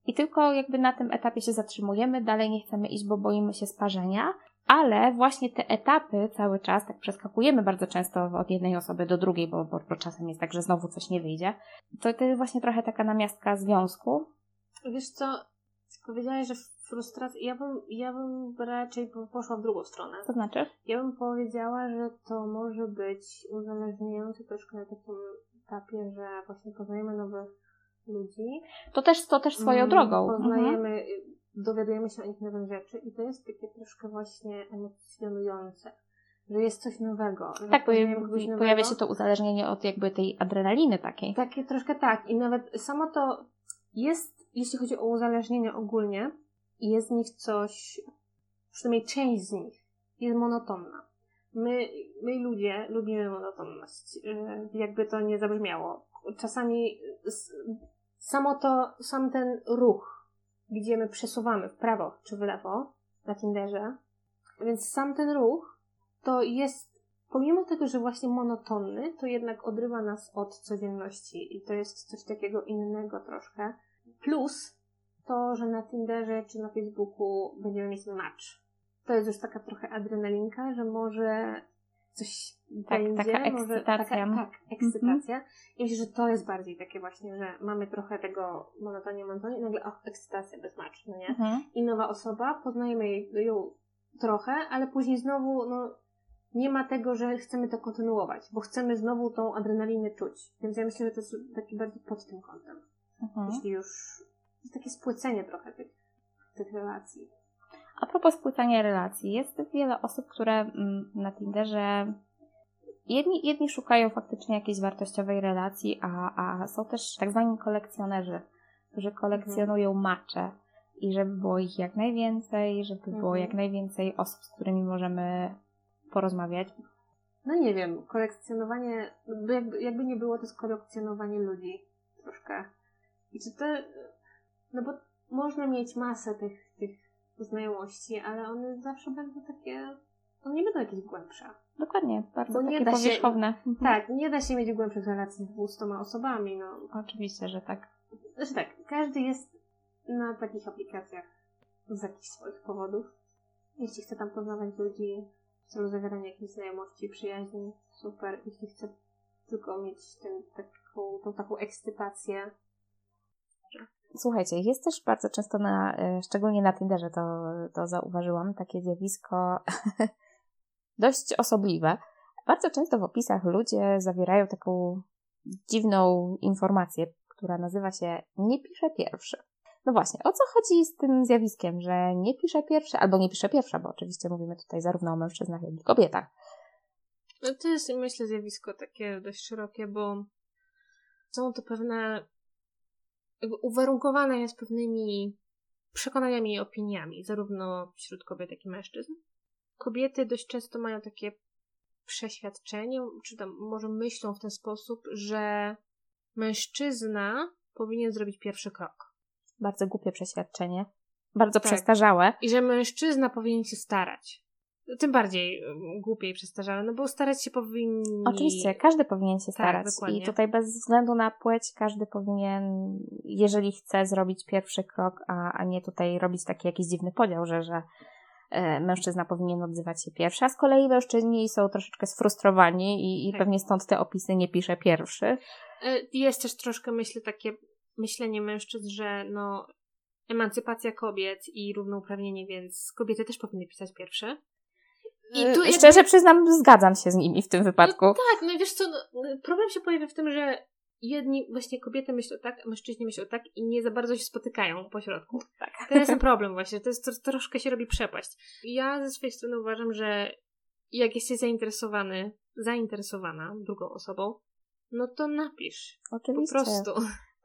[SPEAKER 1] I tylko jakby na tym etapie się zatrzymujemy, dalej nie chcemy iść, bo boimy się sparzenia, ale właśnie te etapy cały czas, tak przeskakujemy bardzo często od jednej osoby do drugiej, bo, bo, bo czasem jest tak, że znowu coś nie wyjdzie. To, to jest właśnie trochę taka namiastka związku.
[SPEAKER 2] Wiesz co, powiedziałaś, że frustracja, ja bym, ja bym raczej poszła w drugą stronę.
[SPEAKER 1] Co znaczy?
[SPEAKER 2] Ja bym powiedziała, że to może być uzależniające troszkę na takim etapie, że właśnie poznajemy nowych ludzi.
[SPEAKER 1] To też, to też swoją
[SPEAKER 2] Mm,
[SPEAKER 1] drogą.
[SPEAKER 2] Poznajemy,
[SPEAKER 1] Mhm.
[SPEAKER 2] dowiadujemy się o nich nowych rzeczy i to jest takie troszkę właśnie emocjonujące, że jest coś nowego.
[SPEAKER 1] Tak,
[SPEAKER 2] nowego.
[SPEAKER 1] pojawia się to uzależnienie od jakby tej adrenaliny takiej.
[SPEAKER 2] Takie troszkę tak. I nawet samo to jest, jeśli chodzi o uzależnienia ogólnie, jest z nich coś, przynajmniej część z nich jest monotonna. My, my ludzie lubimy monotonność. Yy, Jakby to nie zabrzmiało. Czasami samo to, sam ten ruch, gdzie my przesuwamy w prawo czy w lewo na Tinderze, więc sam ten ruch to jest pomimo tego, że właśnie monotonny, to jednak odrywa nas od codzienności i to jest coś takiego innego troszkę. Plus to, że na Tinderze czy na Facebooku będziemy mieć match. To jest już taka trochę adrenalinka, że może coś
[SPEAKER 1] Tak,
[SPEAKER 2] będzie.
[SPEAKER 1] taka
[SPEAKER 2] może,
[SPEAKER 1] ekscytacja.
[SPEAKER 2] Taka, tak, ekscytacja. I myślę, że to jest bardziej takie właśnie, że mamy trochę tego monotonie, monotonie i nagle, och, ekscytacja bez match, no nie?
[SPEAKER 1] Mhm.
[SPEAKER 2] i nowa osoba, poznajemy jej, ją trochę, ale później znowu no, nie ma tego, że chcemy to kontynuować, bo chcemy znowu tą adrenalinę czuć. Więc ja myślę, że to jest taki bardziej pod tym kątem.
[SPEAKER 1] Mhm.
[SPEAKER 2] Jeśli już jest takie spłycenie trochę tych, tych relacji.
[SPEAKER 1] A propos spłycania relacji, jest wiele osób, które mm, na Tinderze jedni, jedni szukają faktycznie jakiejś wartościowej relacji, a, a są też tak zwani kolekcjonerzy, którzy kolekcjonują macze i żeby było ich jak najwięcej, żeby było
[SPEAKER 2] Mhm.
[SPEAKER 1] jak najwięcej osób, z którymi możemy porozmawiać.
[SPEAKER 2] No nie wiem, kolekcjonowanie, jakby, jakby nie było, to jest kolekcjonowanie ludzi troszkę. I czy to, no bo można mieć masę tych, tych znajomości, ale one zawsze będą takie, one nie będą jakieś głębsze.
[SPEAKER 1] Dokładnie, bardzo
[SPEAKER 2] Bo
[SPEAKER 1] takie
[SPEAKER 2] da się-
[SPEAKER 1] powierzchowne. Mhm.
[SPEAKER 2] Tak, nie da się mieć głębszych relacji z 200 osobami, no.
[SPEAKER 1] Oczywiście, że tak.
[SPEAKER 2] Znaczy tak, każdy jest na takich aplikacjach z jakichś swoich powodów. Jeśli chce tam poznawać ludzi w celu zawierania jakiejś znajomości, przyjaźni, super. Jeśli chce tylko mieć ten, taką, tą taką ekscytację,
[SPEAKER 1] Słuchajcie, jest też bardzo często na, e, szczególnie na Tinderze to, to zauważyłam, takie zjawisko dość osobliwe. Bardzo często w opisach ludzie zawierają taką dziwną informację, która nazywa się nie pisze pierwszy. No właśnie, o co chodzi z tym zjawiskiem, że nie pisze pierwszy, albo nie pisze pierwsza, bo oczywiście mówimy tutaj zarówno o mężczyznach, jak i kobietach.
[SPEAKER 2] No to jest, myślę, zjawisko takie dość szerokie, bo są to pewne. Jakby uwarunkowane jest pewnymi przekonaniami i opiniami, zarówno wśród kobiet, jak i mężczyzn. Kobiety dość często mają takie przeświadczenie, czy tam może myślą w ten sposób, że mężczyzna powinien zrobić pierwszy krok.
[SPEAKER 1] Bardzo głupie przeświadczenie, bardzo
[SPEAKER 2] Tak.
[SPEAKER 1] przestarzałe.
[SPEAKER 2] I że mężczyzna powinien się starać. Tym bardziej głupie i przestarzałe, no bo starać się powinni.
[SPEAKER 1] Oczywiście, każdy powinien się
[SPEAKER 2] Tak,
[SPEAKER 1] starać.
[SPEAKER 2] dokładnie.
[SPEAKER 1] I tutaj bez względu na płeć, każdy powinien, jeżeli chce zrobić pierwszy krok, a, a nie tutaj robić taki jakiś dziwny podział, że, że e, mężczyzna powinien odzywać się pierwszy, a z kolei mężczyźni są troszeczkę sfrustrowani i, i
[SPEAKER 2] Tak.
[SPEAKER 1] pewnie stąd te opisy nie pisze pierwszy.
[SPEAKER 2] E, Jest też troszkę, myślę, takie myślenie mężczyzn, że no, emancypacja kobiet i równouprawnienie, więc kobiety też powinny pisać pierwsze. I tu
[SPEAKER 1] E,
[SPEAKER 2] jakby-
[SPEAKER 1] Szczerze przyznam, zgadzam się z nimi w tym wypadku.
[SPEAKER 2] No tak, no i wiesz co, no, problem się pojawia w tym, że jedni, właśnie kobiety myślą tak, a mężczyźni myślą tak i nie za bardzo się spotykają po środku.
[SPEAKER 1] Tak.
[SPEAKER 2] To jest ten problem właśnie, to jest to, troszkę się robi przepaść. Ja ze swojej strony uważam, że jak jesteś zainteresowany, zainteresowana drugą osobą, no to napisz. Po
[SPEAKER 1] Oczywiście.
[SPEAKER 2] prostu.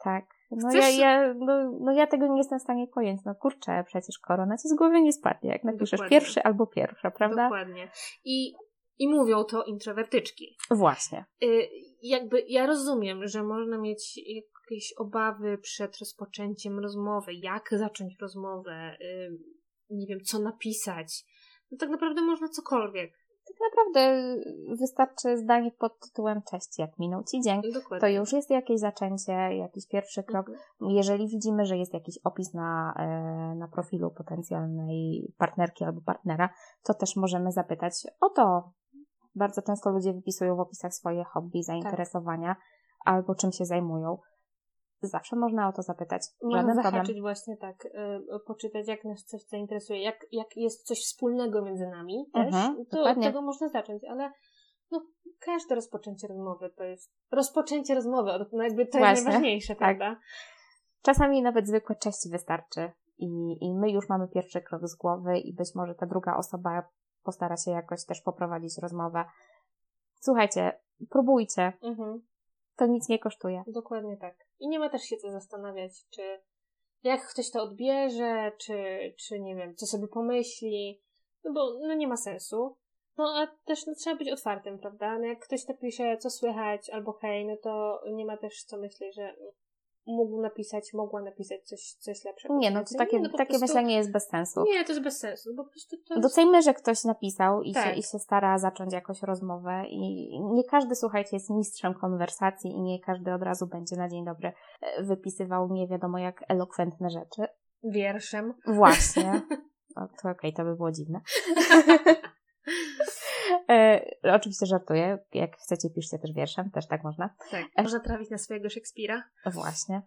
[SPEAKER 1] Tak. No,
[SPEAKER 2] Chcesz-
[SPEAKER 1] ja, ja, no, no ja tego nie jestem w stanie pojąć. No kurczę, przecież korona ci z głowy nie spadnie, jak napiszesz
[SPEAKER 2] Dokładnie.
[SPEAKER 1] pierwszy albo pierwsza, prawda?
[SPEAKER 2] Dokładnie. I, I mówią to introwertyczki.
[SPEAKER 1] Właśnie.
[SPEAKER 2] Y, jakby ja rozumiem, że można mieć jakieś obawy przed rozpoczęciem rozmowy, jak zacząć rozmowę, y, nie wiem, co napisać. no tak naprawdę można cokolwiek.
[SPEAKER 1] Tak naprawdę wystarczy zdanie pod tytułem Cześć, jak minął Ci dzień.
[SPEAKER 2] Dokładnie.
[SPEAKER 1] To już jest jakieś zaczęcie, jakiś pierwszy krok.
[SPEAKER 2] Mhm.
[SPEAKER 1] Jeżeli widzimy, że jest jakiś opis na, e, na profilu potencjalnej partnerki albo partnera, to też możemy zapytać o to. Bardzo często ludzie wypisują w opisach swoje hobby, zainteresowania albo czym się zajmują. Zawsze można o to zapytać.
[SPEAKER 2] Można
[SPEAKER 1] Żaden
[SPEAKER 2] zahaczyć właśnie tak, y, poczytać jak nas coś zainteresuje, jak, jak jest coś wspólnego między nami też,
[SPEAKER 1] Mhm,
[SPEAKER 2] to od tego można zacząć, ale no, każde rozpoczęcie rozmowy to jest rozpoczęcie rozmowy, no jakby to jest
[SPEAKER 1] Właśnie,
[SPEAKER 2] najważniejsze,
[SPEAKER 1] tak.
[SPEAKER 2] prawda?
[SPEAKER 1] Czasami nawet zwykłe cześć wystarczy i, i my już mamy pierwszy krok z głowy i być może ta druga osoba postara się jakoś też poprowadzić rozmowę. Słuchajcie, próbujcie,
[SPEAKER 2] Mhm.
[SPEAKER 1] to nic nie kosztuje.
[SPEAKER 2] Dokładnie tak. I nie ma też się co zastanawiać, czy jak ktoś to odbierze, czy, czy nie wiem, co sobie pomyśli, no bo no nie ma sensu. No a też no, trzeba być otwartym, prawda? No, jak ktoś napisze, co słychać, albo hej, no to nie ma też co myśleć, że mógł napisać, mogła napisać coś, coś lepszego.
[SPEAKER 1] Nie, no to takie,
[SPEAKER 2] no po
[SPEAKER 1] takie
[SPEAKER 2] prostu-
[SPEAKER 1] myślenie jest bez sensu.
[SPEAKER 2] Nie, to jest bez sensu, bo po prostu to jest...
[SPEAKER 1] Docejmy, że ktoś napisał i,
[SPEAKER 2] Tak.
[SPEAKER 1] się, i się stara zacząć jakąś rozmowę i nie każdy, słuchajcie, jest mistrzem konwersacji i nie każdy od razu będzie na dzień dobry e, wypisywał nie wiadomo jak elokwentne rzeczy.
[SPEAKER 2] wierszem.
[SPEAKER 1] Właśnie. O, to okej, to by było dziwne. e, oczywiście żartuję. Jak chcecie, piszcie też wierszem, też tak można.
[SPEAKER 2] Tak. Można trafić na swojego Szekspira.
[SPEAKER 1] Właśnie.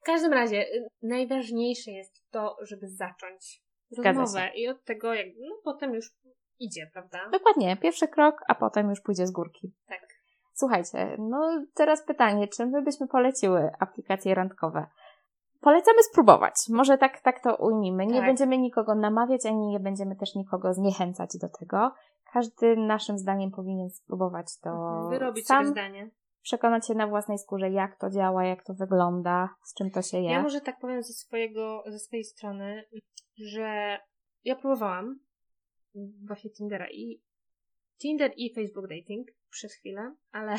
[SPEAKER 2] W każdym razie, y, najważniejsze jest to, żeby zacząć rozmowę i od tego, jak, no potem już idzie, prawda?
[SPEAKER 1] Dokładnie. Pierwszy krok, a potem już pójdzie z górki.
[SPEAKER 2] Tak.
[SPEAKER 1] Słuchajcie, no teraz pytanie, czy my byśmy poleciły aplikacje randkowe? Polecamy spróbować. Może tak, tak to ujmijmy. Nie
[SPEAKER 2] Tak.
[SPEAKER 1] będziemy nikogo namawiać, ani nie będziemy też nikogo zniechęcać do tego. Każdy naszym zdaniem powinien spróbować to
[SPEAKER 2] Mhm, Wyrobić
[SPEAKER 1] sam,
[SPEAKER 2] zdanie.
[SPEAKER 1] przekonać się na własnej skórze, jak to działa, jak to wygląda, z czym to się je.
[SPEAKER 2] Ja może tak powiem ze swojego, ze swojej strony, że ja próbowałam właśnie Tindera i Tinder i Facebook Dating przez chwilę, ale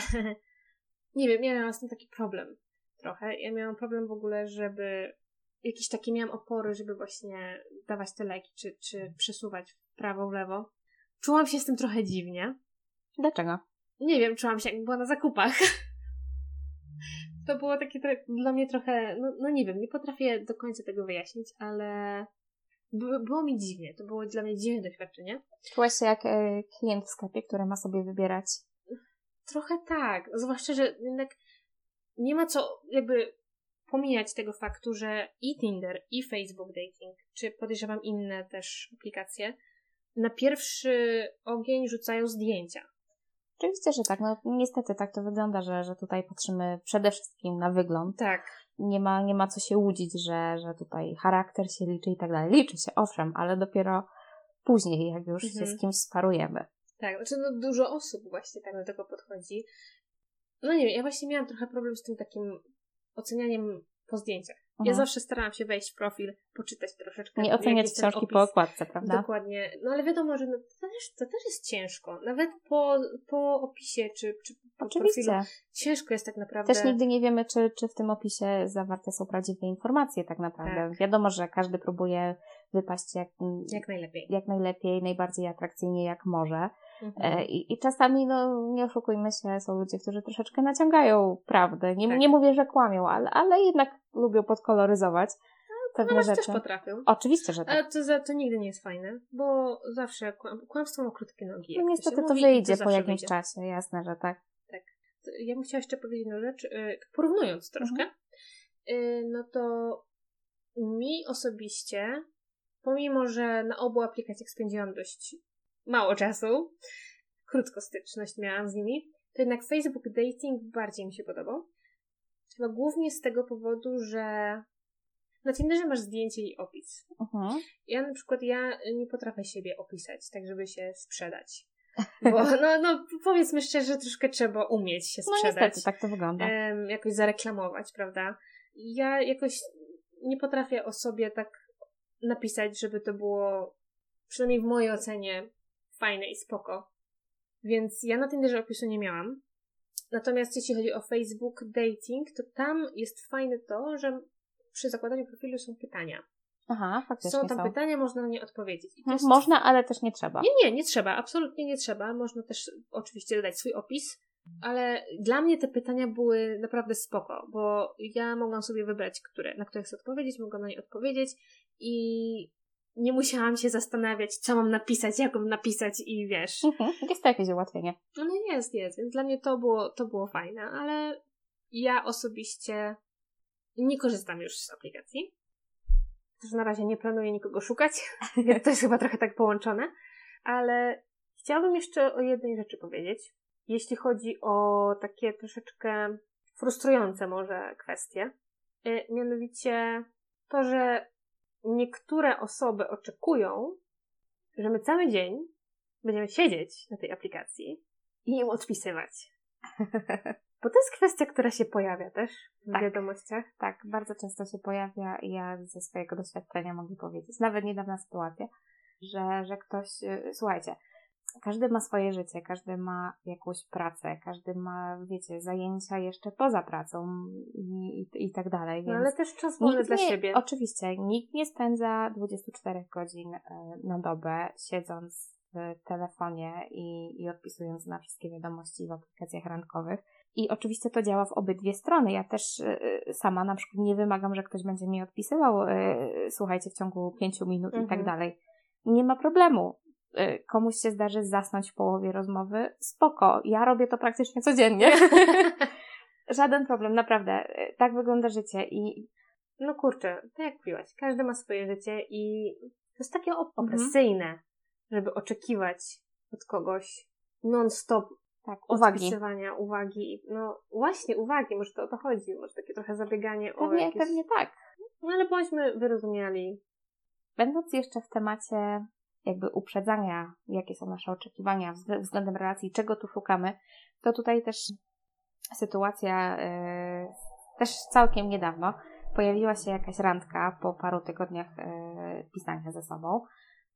[SPEAKER 2] nie wiem, ja miałam z tym taki problem trochę. Ja miałam problem w ogóle, żeby jakieś takie miałam opory, żeby właśnie dawać te leki, czy, czy przesuwać w prawo, w lewo. Czułam się z tym trochę dziwnie.
[SPEAKER 1] Dlaczego?
[SPEAKER 2] Nie wiem, czułam się jak była na zakupach. To było takie dla mnie trochę, no, no nie wiem, nie potrafię do końca tego wyjaśnić, ale by, było mi dziwnie. To było dla mnie dziwne doświadczenie.
[SPEAKER 1] Czułaś się jak e, klient w sklepie, który ma sobie wybierać
[SPEAKER 2] Trochę tak, zwłaszcza, że jednak nie ma co jakby pomijać tego faktu, że i Tinder, i Facebook Dating, czy podejrzewam inne też aplikacje, na pierwszy ogień rzucają zdjęcia.
[SPEAKER 1] Oczywiście, że tak. No niestety tak to wygląda, że, że tutaj patrzymy przede wszystkim na wygląd.
[SPEAKER 2] Tak.
[SPEAKER 1] Nie ma, nie ma co się łudzić, że, że tutaj charakter się liczy i tak dalej. Liczy się, owszem, ale dopiero później, jak już się
[SPEAKER 2] Mhm.
[SPEAKER 1] z kimś sparujemy.
[SPEAKER 2] Tak, znaczy no dużo osób właśnie tak do tego podchodzi. No nie wiem, ja właśnie miałam trochę problem z tym takim ocenianiem po zdjęciach. Ja
[SPEAKER 1] Mhm.
[SPEAKER 2] zawsze starałam się wejść w profil, poczytać troszeczkę.
[SPEAKER 1] Nie oceniać książki po okładce, prawda?
[SPEAKER 2] Dokładnie. No ale wiadomo, że no, to, też, to też jest ciężko. Nawet po, po opisie czy, czy po
[SPEAKER 1] Oczywiście.
[SPEAKER 2] profilu ciężko jest tak naprawdę.
[SPEAKER 1] Też nigdy nie wiemy, czy, czy w tym opisie zawarte są prawdziwe informacje tak naprawdę.
[SPEAKER 2] Tak.
[SPEAKER 1] Wiadomo, że każdy próbuje wypaść jak,
[SPEAKER 2] Jak najlepiej.
[SPEAKER 1] jak najlepiej, najbardziej atrakcyjnie jak może.
[SPEAKER 2] Mhm.
[SPEAKER 1] E, I, I czasami, no nie oszukujmy się, są ludzie, którzy troszeczkę naciągają prawdę. Nie,
[SPEAKER 2] Tak.
[SPEAKER 1] nie mówię, że kłamią, ale, ale jednak lubią podkoloryzować pewne
[SPEAKER 2] No, też
[SPEAKER 1] rzeczy.
[SPEAKER 2] potrafią.
[SPEAKER 1] Oczywiście, że tak.
[SPEAKER 2] Ale to, za, to nigdy nie jest fajne, bo zawsze kłam, kłamstwo ma krótkie nogi.
[SPEAKER 1] No
[SPEAKER 2] to
[SPEAKER 1] niestety to
[SPEAKER 2] mówi,
[SPEAKER 1] wyjdzie po
[SPEAKER 2] zawsze
[SPEAKER 1] jakimś
[SPEAKER 2] wyjdzie.
[SPEAKER 1] czasie, jasne, że tak.
[SPEAKER 2] Ja bym chciała jeszcze powiedzieć jedną rzecz, y, porównując troszkę,
[SPEAKER 1] Mhm.
[SPEAKER 2] y, no to mi osobiście, pomimo, że na obu aplikacjach spędziłam dość mało czasu, krótko styczność miałam z nimi, to jednak Facebook Dating bardziej mi się podobał. Chyba głównie z tego powodu, że na Tinderze masz zdjęcie i opis.
[SPEAKER 1] Mhm.
[SPEAKER 2] Ja na przykład, ja nie potrafię siebie opisać, tak żeby się sprzedać. Bo, no, no powiedzmy szczerze, troszkę trzeba umieć się
[SPEAKER 1] No
[SPEAKER 2] sprzedać.
[SPEAKER 1] niestety, tak to wygląda.
[SPEAKER 2] em, jakoś zareklamować, prawda? Ja jakoś nie potrafię o sobie tak napisać, żeby to było, przynajmniej w mojej ocenie, fajne i spoko. Więc ja na Tinderze opisu nie miałam. Natomiast jeśli chodzi o Facebook Dating, to tam jest fajne to, że przy zakładaniu profilu są pytania.
[SPEAKER 1] Aha, faktycznie
[SPEAKER 2] Są tam
[SPEAKER 1] są.
[SPEAKER 2] pytania, można na nie odpowiedzieć.
[SPEAKER 1] Mhm,
[SPEAKER 2] jest-
[SPEAKER 1] Można, ale też nie trzeba.
[SPEAKER 2] Nie, nie, nie trzeba, absolutnie nie trzeba. Można też oczywiście dodać swój opis, ale dla mnie te pytania były naprawdę spoko, bo ja mogłam sobie wybrać, które, na które chcę odpowiedzieć, mogłam na nie odpowiedzieć i nie musiałam się zastanawiać, co mam napisać, jak mam napisać i wiesz.
[SPEAKER 1] Mhm, Jest to jakieś ułatwienie.
[SPEAKER 2] No jest, jest, więc dla mnie to było, to było fajne, ale ja osobiście nie korzystam już z aplikacji. Też na razie nie planuję nikogo szukać, więc to jest chyba trochę tak połączone, ale chciałabym jeszcze o jednej rzeczy powiedzieć. Jeśli chodzi o takie troszeczkę frustrujące może kwestie, y, mianowicie to, że niektóre osoby oczekują, że my cały dzień będziemy siedzieć na tej aplikacji i im odpisywać. Bo to jest kwestia, która się pojawia też w
[SPEAKER 1] Tak.
[SPEAKER 2] wiadomościach.
[SPEAKER 1] Tak, bardzo często się pojawia i ja ze swojego doświadczenia mogę powiedzieć. Nawet niedawna sytuacja, że, że ktoś, y, słuchajcie, każdy ma swoje życie, każdy ma jakąś pracę, każdy ma, wiecie, zajęcia jeszcze poza pracą i, i, i tak dalej.
[SPEAKER 2] No ale też czas wolny dla
[SPEAKER 1] nie,
[SPEAKER 2] siebie.
[SPEAKER 1] Oczywiście, nikt nie spędza 24 godzin e, na dobę siedząc w telefonie i, i odpisując na wszystkie wiadomości w aplikacjach randkowych. I oczywiście to działa w obydwie strony. Ja też e, sama na przykład nie wymagam, że ktoś będzie mi odpisywał, e, słuchajcie, w ciągu pięciu minut i
[SPEAKER 2] Mhm.
[SPEAKER 1] tak dalej. Nie ma problemu. E, Komuś się zdarzy zasnąć w połowie rozmowy, spoko. Ja robię to praktycznie codziennie. Żaden problem, naprawdę. E, Tak wygląda życie i
[SPEAKER 2] No kurczę, tak jak mówiłaś, każdy ma swoje życie i to jest takie
[SPEAKER 1] Mhm.
[SPEAKER 2] opresyjne, żeby oczekiwać od kogoś non-stop
[SPEAKER 1] tak, uwagi.
[SPEAKER 2] uwagi. No właśnie, uwagi, może to o to chodzi, może takie trochę zabieganie o
[SPEAKER 1] Pewnie,
[SPEAKER 2] jakieś...
[SPEAKER 1] pewnie tak.
[SPEAKER 2] No ale bądźmy wyrozumiali.
[SPEAKER 1] Będąc jeszcze w temacie jakby uprzedzania, jakie są nasze oczekiwania wzglę- względem relacji, czego tu szukamy, to tutaj też sytuacja e, też całkiem niedawno pojawiła się jakaś randka po paru tygodniach e, pisania ze sobą.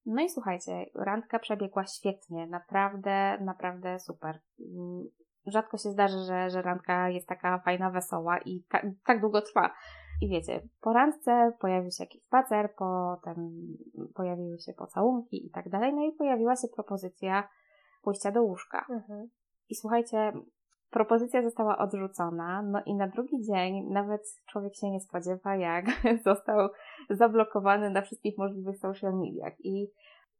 [SPEAKER 1] No i słuchajcie, randka przebiegła świetnie, naprawdę, naprawdę super. Mm, Rzadko się zdarzy, że, że randka jest taka fajna, wesoła i ta, tak długo trwa. I wiecie, po randce pojawił się jakiś spacer, potem pojawiły się pocałunki i tak dalej, no i pojawiła się propozycja pójścia do łóżka. I słuchajcie, propozycja została odrzucona, no i na drugi dzień nawet człowiek się nie spodziewa, jak został zablokowany na wszystkich możliwych social mediach. I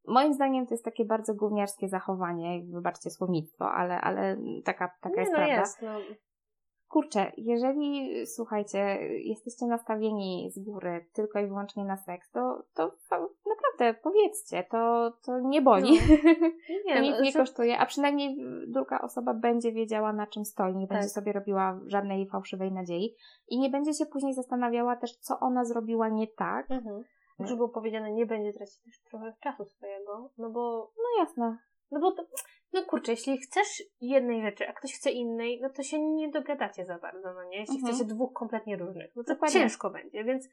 [SPEAKER 1] moim zdaniem to jest takie bardzo gówniarskie zachowanie, wybaczcie słownictwo, ale, ale taka, taka
[SPEAKER 2] Nie,
[SPEAKER 1] jest
[SPEAKER 2] no
[SPEAKER 1] prawda.
[SPEAKER 2] jest, no.
[SPEAKER 1] Kurczę, jeżeli, słuchajcie, jesteście nastawieni z góry tylko i wyłącznie na seks, to, to, naprawdę powiedzcie, to, to nie boli.
[SPEAKER 2] Nie,
[SPEAKER 1] to nic
[SPEAKER 2] no,
[SPEAKER 1] nie kosztuje, a przynajmniej druga osoba będzie wiedziała, na czym stoi, nie będzie
[SPEAKER 2] Tak.
[SPEAKER 1] sobie robiła żadnej fałszywej nadziei i nie będzie się później zastanawiała też, co ona zrobiła nie tak.
[SPEAKER 2] Mhm. Żeby było powiedziane, nie będzie tracić też trochę czasu swojego, no bo,
[SPEAKER 1] No jasne.
[SPEAKER 2] no bo to, no kurczę, jeśli chcesz jednej rzeczy, a ktoś chce innej, no to się nie dogadacie za bardzo, no nie? Jeśli
[SPEAKER 1] Mhm.
[SPEAKER 2] chcecie dwóch kompletnie różnych, no to
[SPEAKER 1] Dokładnie.
[SPEAKER 2] ciężko będzie, więc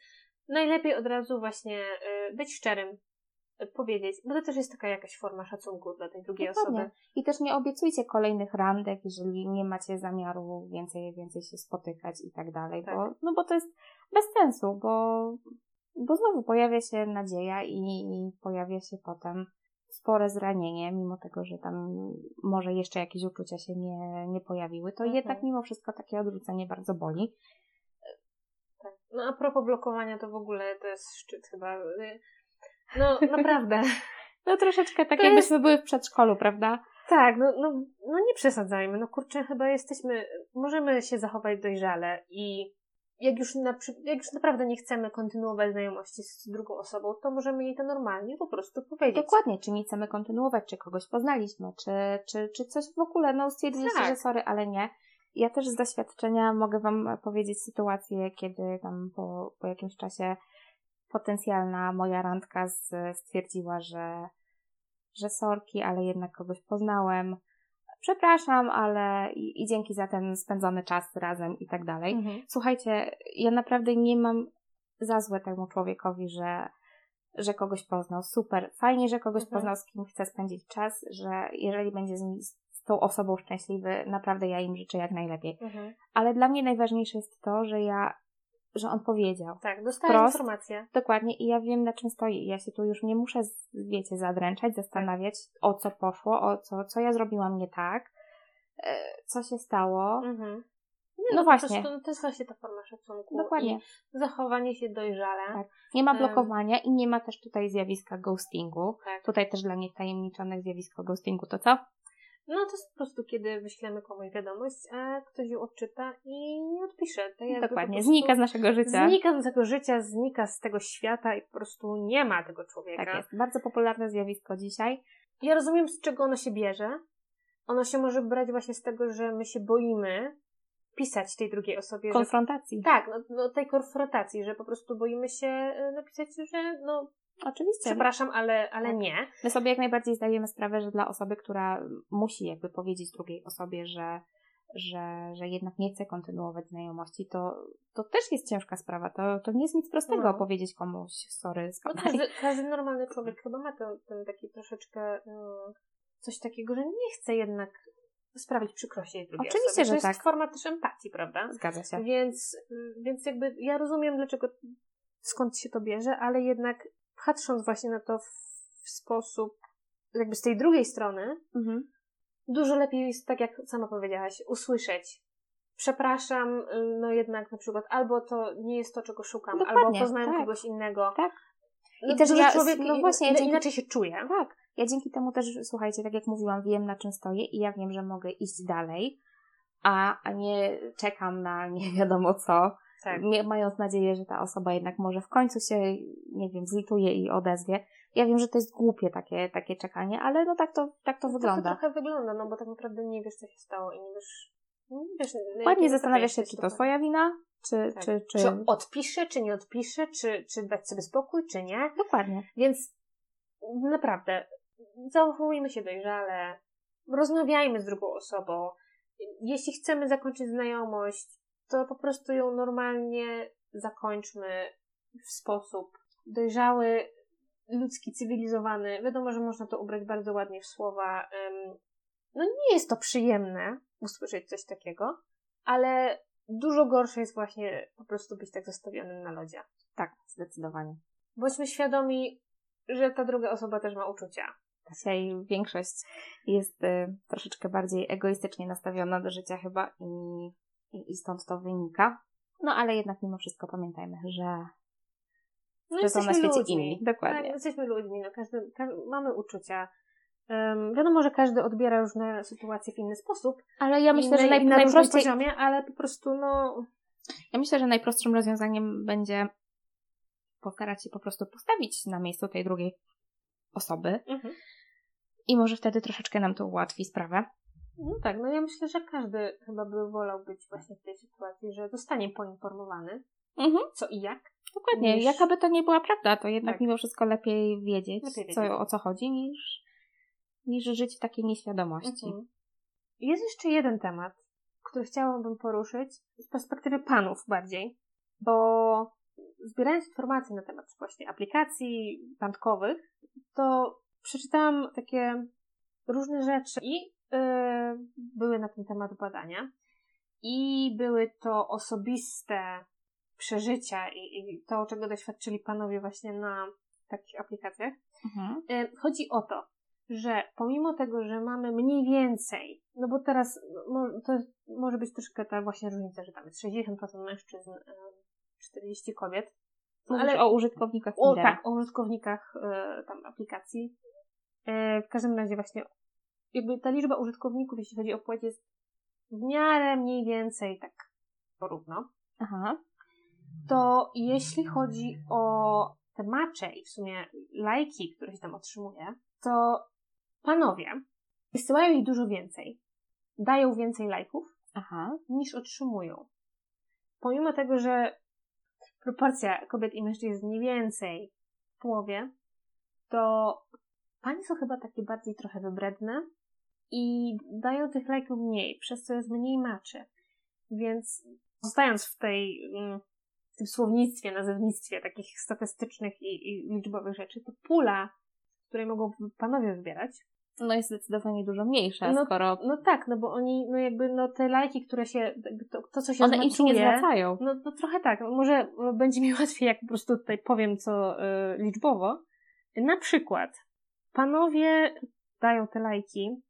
[SPEAKER 2] najlepiej od razu właśnie y, być szczerym, y, powiedzieć, bo to też jest taka jakaś forma szacunku dla tej drugiej
[SPEAKER 1] Dokładnie.
[SPEAKER 2] osoby.
[SPEAKER 1] I też nie obiecujcie kolejnych randek, jeżeli nie macie zamiaru więcej, więcej się spotykać i tak dalej,
[SPEAKER 2] Tak.
[SPEAKER 1] bo, no bo to jest bez sensu, bo, bo znowu pojawia się nadzieja i, i pojawia się potem spore zranienie, mimo tego, że tam może jeszcze jakieś uczucia się nie, nie pojawiły, to
[SPEAKER 2] Mhm.
[SPEAKER 1] jednak mimo wszystko takie odrzucenie bardzo boli.
[SPEAKER 2] Tak. No a propos blokowania, to w ogóle to jest szczyt chyba. y, No naprawdę.
[SPEAKER 1] No troszeczkę tak
[SPEAKER 2] To
[SPEAKER 1] jakbyśmy były w przedszkolu, prawda?
[SPEAKER 2] Tak, no, no, no nie przesadzajmy. No kurczę, chyba jesteśmy, możemy się zachować dojrzale i jak już, na, jak już naprawdę nie chcemy kontynuować znajomości z drugą osobą, to możemy jej to normalnie po prostu powiedzieć.
[SPEAKER 1] Dokładnie, czy nie chcemy kontynuować, czy kogoś poznaliśmy, czy, czy, czy coś w ogóle, no stwierdziliście,
[SPEAKER 2] Tak.
[SPEAKER 1] że sorry, ale nie. Ja też z doświadczenia mogę Wam powiedzieć sytuację, kiedy tam po, po jakimś czasie potencjalna moja randka z, stwierdziła, że, że sorki, ale jednak kogoś poznałem. Przepraszam, ale i, i dzięki za ten spędzony czas razem i tak dalej.
[SPEAKER 2] Mhm.
[SPEAKER 1] Słuchajcie, ja naprawdę nie mam za złe temu człowiekowi, że, że kogoś poznał. Super. Fajnie, że kogoś
[SPEAKER 2] Mhm.
[SPEAKER 1] poznał, z kim chce spędzić czas, że jeżeli będzie z, nim, z tą osobą szczęśliwy, naprawdę ja im życzę jak najlepiej.
[SPEAKER 2] Mhm.
[SPEAKER 1] Ale dla mnie najważniejsze jest to, że ja że on powiedział.
[SPEAKER 2] Tak,
[SPEAKER 1] Wprost.
[SPEAKER 2] informację.
[SPEAKER 1] Dokładnie i ja wiem na czym stoi. Ja się tu już nie muszę, wiecie, zadręczać, zastanawiać o co poszło, o co, co ja zrobiłam nie tak, e, co się stało.
[SPEAKER 2] Mhm.
[SPEAKER 1] No
[SPEAKER 2] po
[SPEAKER 1] właśnie.
[SPEAKER 2] To, to jest właśnie ta forma szacunku.
[SPEAKER 1] Dokładnie.
[SPEAKER 2] Zachowanie się dojrzale.
[SPEAKER 1] Tak. Nie ma
[SPEAKER 2] Em.
[SPEAKER 1] blokowania i nie ma też tutaj zjawiska ghostingu.
[SPEAKER 2] Tak.
[SPEAKER 1] Tutaj też dla mnie tajemniczone zjawisko ghostingu to co?
[SPEAKER 2] No to jest po prostu, kiedy wyślemy komuś wiadomość, a ktoś ją odczyta i nie odpisze.
[SPEAKER 1] Dokładnie, znika z naszego życia.
[SPEAKER 2] Znika z tego życia, znika z tego świata i po prostu nie ma tego człowieka.
[SPEAKER 1] Tak jest. Bardzo popularne zjawisko dzisiaj.
[SPEAKER 2] Ja rozumiem, z czego ono się bierze. Ono się może brać właśnie z tego, że my się boimy pisać tej drugiej osobie, że
[SPEAKER 1] Konfrontacji.
[SPEAKER 2] Tak, no, no tej konfrontacji, że po prostu boimy się e, napisać, że no
[SPEAKER 1] Oczywiście.
[SPEAKER 2] przepraszam, ale, ale
[SPEAKER 1] Tak.
[SPEAKER 2] nie.
[SPEAKER 1] My sobie jak najbardziej zdajemy sprawę, że dla osoby, która musi jakby powiedzieć drugiej osobie, że, że, że jednak nie chce kontynuować znajomości, to, to też jest ciężka sprawa. To, to nie jest nic prostego
[SPEAKER 2] No.
[SPEAKER 1] powiedzieć komuś, sorry, spadaj.
[SPEAKER 2] każdy, każdy normalny człowiek chyba ma ten, ten taki troszeczkę mm, coś takiego, że nie chce jednak sprawić przykrości drugiej
[SPEAKER 1] Oczywiście,
[SPEAKER 2] osobie.
[SPEAKER 1] że
[SPEAKER 2] to jest
[SPEAKER 1] tak.
[SPEAKER 2] forma też empatii, prawda?
[SPEAKER 1] Zgadza się.
[SPEAKER 2] Więc, więc jakby ja rozumiem, dlaczego, skąd się to bierze, ale jednak patrząc właśnie na to w, sposób, jakby z tej drugiej strony,
[SPEAKER 1] Mhm.
[SPEAKER 2] dużo lepiej jest, tak jak sama powiedziałaś, usłyszeć. Przepraszam, no jednak na przykład, albo to nie jest to, czego szukam,
[SPEAKER 1] Dokładnie,
[SPEAKER 2] albo poznałem
[SPEAKER 1] tak.
[SPEAKER 2] kogoś innego.
[SPEAKER 1] Tak.
[SPEAKER 2] No,
[SPEAKER 1] I też
[SPEAKER 2] dużo
[SPEAKER 1] ja-
[SPEAKER 2] człowiek
[SPEAKER 1] no właśnie, ja dzięki-
[SPEAKER 2] inaczej się czuje.
[SPEAKER 1] Tak. Ja dzięki temu też, słuchajcie, tak jak mówiłam, wiem na czym stoję i ja wiem, że mogę iść dalej, a nie czekam na nie wiadomo co,
[SPEAKER 2] Tak.
[SPEAKER 1] mając nadzieję, że ta osoba jednak może w końcu się, nie wiem, zlituje i odezwie. Ja wiem, że to jest głupie takie, takie czekanie, ale no tak to, tak to
[SPEAKER 2] To
[SPEAKER 1] wygląda.
[SPEAKER 2] trochę wygląda, no bo tak naprawdę nie wiesz, co się stało i nie wiesz... Nie wiesz jakim
[SPEAKER 1] Ładnie zastanawiasz się, czy to twoja wina, czy,
[SPEAKER 2] Tak.
[SPEAKER 1] czy, czy...
[SPEAKER 2] Czy odpiszę, czy nie odpiszę, czy, czy dać sobie spokój, czy nie.
[SPEAKER 1] Dokładnie.
[SPEAKER 2] Więc naprawdę zachowujmy się dojrzale, rozmawiajmy z drugą osobą. Jeśli chcemy zakończyć znajomość, to po prostu ją normalnie zakończmy w sposób dojrzały, ludzki, cywilizowany. Wiadomo, że można to ubrać bardzo ładnie w słowa. No nie jest to przyjemne usłyszeć coś takiego, ale dużo gorsze jest właśnie po prostu być tak zostawionym na lodzie.
[SPEAKER 1] Tak, zdecydowanie.
[SPEAKER 2] Bądźmy świadomi, że ta druga osoba też ma uczucia.
[SPEAKER 1] Dzisiaj większość jest y, troszeczkę bardziej egoistycznie nastawiona do życia chyba i, i, i stąd to wynika. No ale jednak mimo wszystko pamiętajmy, że,
[SPEAKER 2] No
[SPEAKER 1] że są na świecie
[SPEAKER 2] ludźmi.
[SPEAKER 1] inni. Dokładnie.
[SPEAKER 2] Tak, jesteśmy ludźmi, no każdy, ka mamy uczucia. Um, wiadomo, że każdy odbiera różne sytuacje w inny sposób.
[SPEAKER 1] Ale ja myślę, że
[SPEAKER 2] na,
[SPEAKER 1] naj,
[SPEAKER 2] na
[SPEAKER 1] najprościej,
[SPEAKER 2] poziomie, ale po prostu no...
[SPEAKER 1] ja myślę, że najprostszym rozwiązaniem będzie postarać się po prostu postawić na miejscu tej drugiej osoby
[SPEAKER 2] Mhm.
[SPEAKER 1] i może wtedy troszeczkę nam to ułatwi sprawę.
[SPEAKER 2] No tak, no ja myślę, że każdy chyba by wolał być właśnie w tej sytuacji, że zostanie poinformowany,
[SPEAKER 1] Mhm.
[SPEAKER 2] co i jak.
[SPEAKER 1] Dokładnie.
[SPEAKER 2] Niż-
[SPEAKER 1] Jakaby to nie była prawda, to jednak
[SPEAKER 2] Tak.
[SPEAKER 1] mimo wszystko lepiej wiedzieć,
[SPEAKER 2] Lepiej wiedzieć.
[SPEAKER 1] Co, o co chodzi, niż, niż żyć w takiej nieświadomości.
[SPEAKER 2] Mhm. Jest jeszcze jeden temat, który chciałabym poruszyć z perspektywy panów bardziej, bo zbierając informacje na temat właśnie aplikacji randkowych, to przeczytałam takie różne rzeczy i były na ten temat badania i były to osobiste przeżycia i, i to, czego doświadczyli panowie właśnie na takich aplikacjach.
[SPEAKER 1] Mhm.
[SPEAKER 2] E, Chodzi o to, że pomimo tego, że mamy mniej więcej, no bo teraz no, to jest, może być troszkę ta właśnie różnica, że tam jest 60% mężczyzn, e, 40 kobiet. No, ale
[SPEAKER 1] o użytkownikach
[SPEAKER 2] o, tak, o użytkownikach e, tam aplikacji. E, w każdym razie właśnie jakby ta liczba użytkowników, jeśli chodzi o płeć, jest w miarę mniej więcej tak porówno.
[SPEAKER 1] Aha.
[SPEAKER 2] To jeśli chodzi o te macze i w sumie lajki, które się tam otrzymuje, to panowie wysyłają ich dużo więcej. Dają więcej lajków
[SPEAKER 1] Aha.
[SPEAKER 2] niż otrzymują. Pomimo tego, że proporcja kobiet i mężczyzn jest mniej więcej w połowie, to panie są chyba takie bardziej trochę wybredne i dają tych lajków mniej, przez co jest mniej maczy. Więc zostając w tej, mm, w tym słownictwie, nazewnictwie takich statystycznych i, i liczbowych rzeczy, to pula, której mogą panowie wybierać,
[SPEAKER 1] No jest zdecydowanie dużo mniejsza,
[SPEAKER 2] No,
[SPEAKER 1] skoro
[SPEAKER 2] No tak, no bo oni, no jakby, no te lajki, które się, to, to co się
[SPEAKER 1] one im się nie zwracają.
[SPEAKER 2] No, no trochę tak. Może e, będzie mi łatwiej, jak po prostu tutaj powiem co y, liczbowo. Na przykład panowie dają te lajki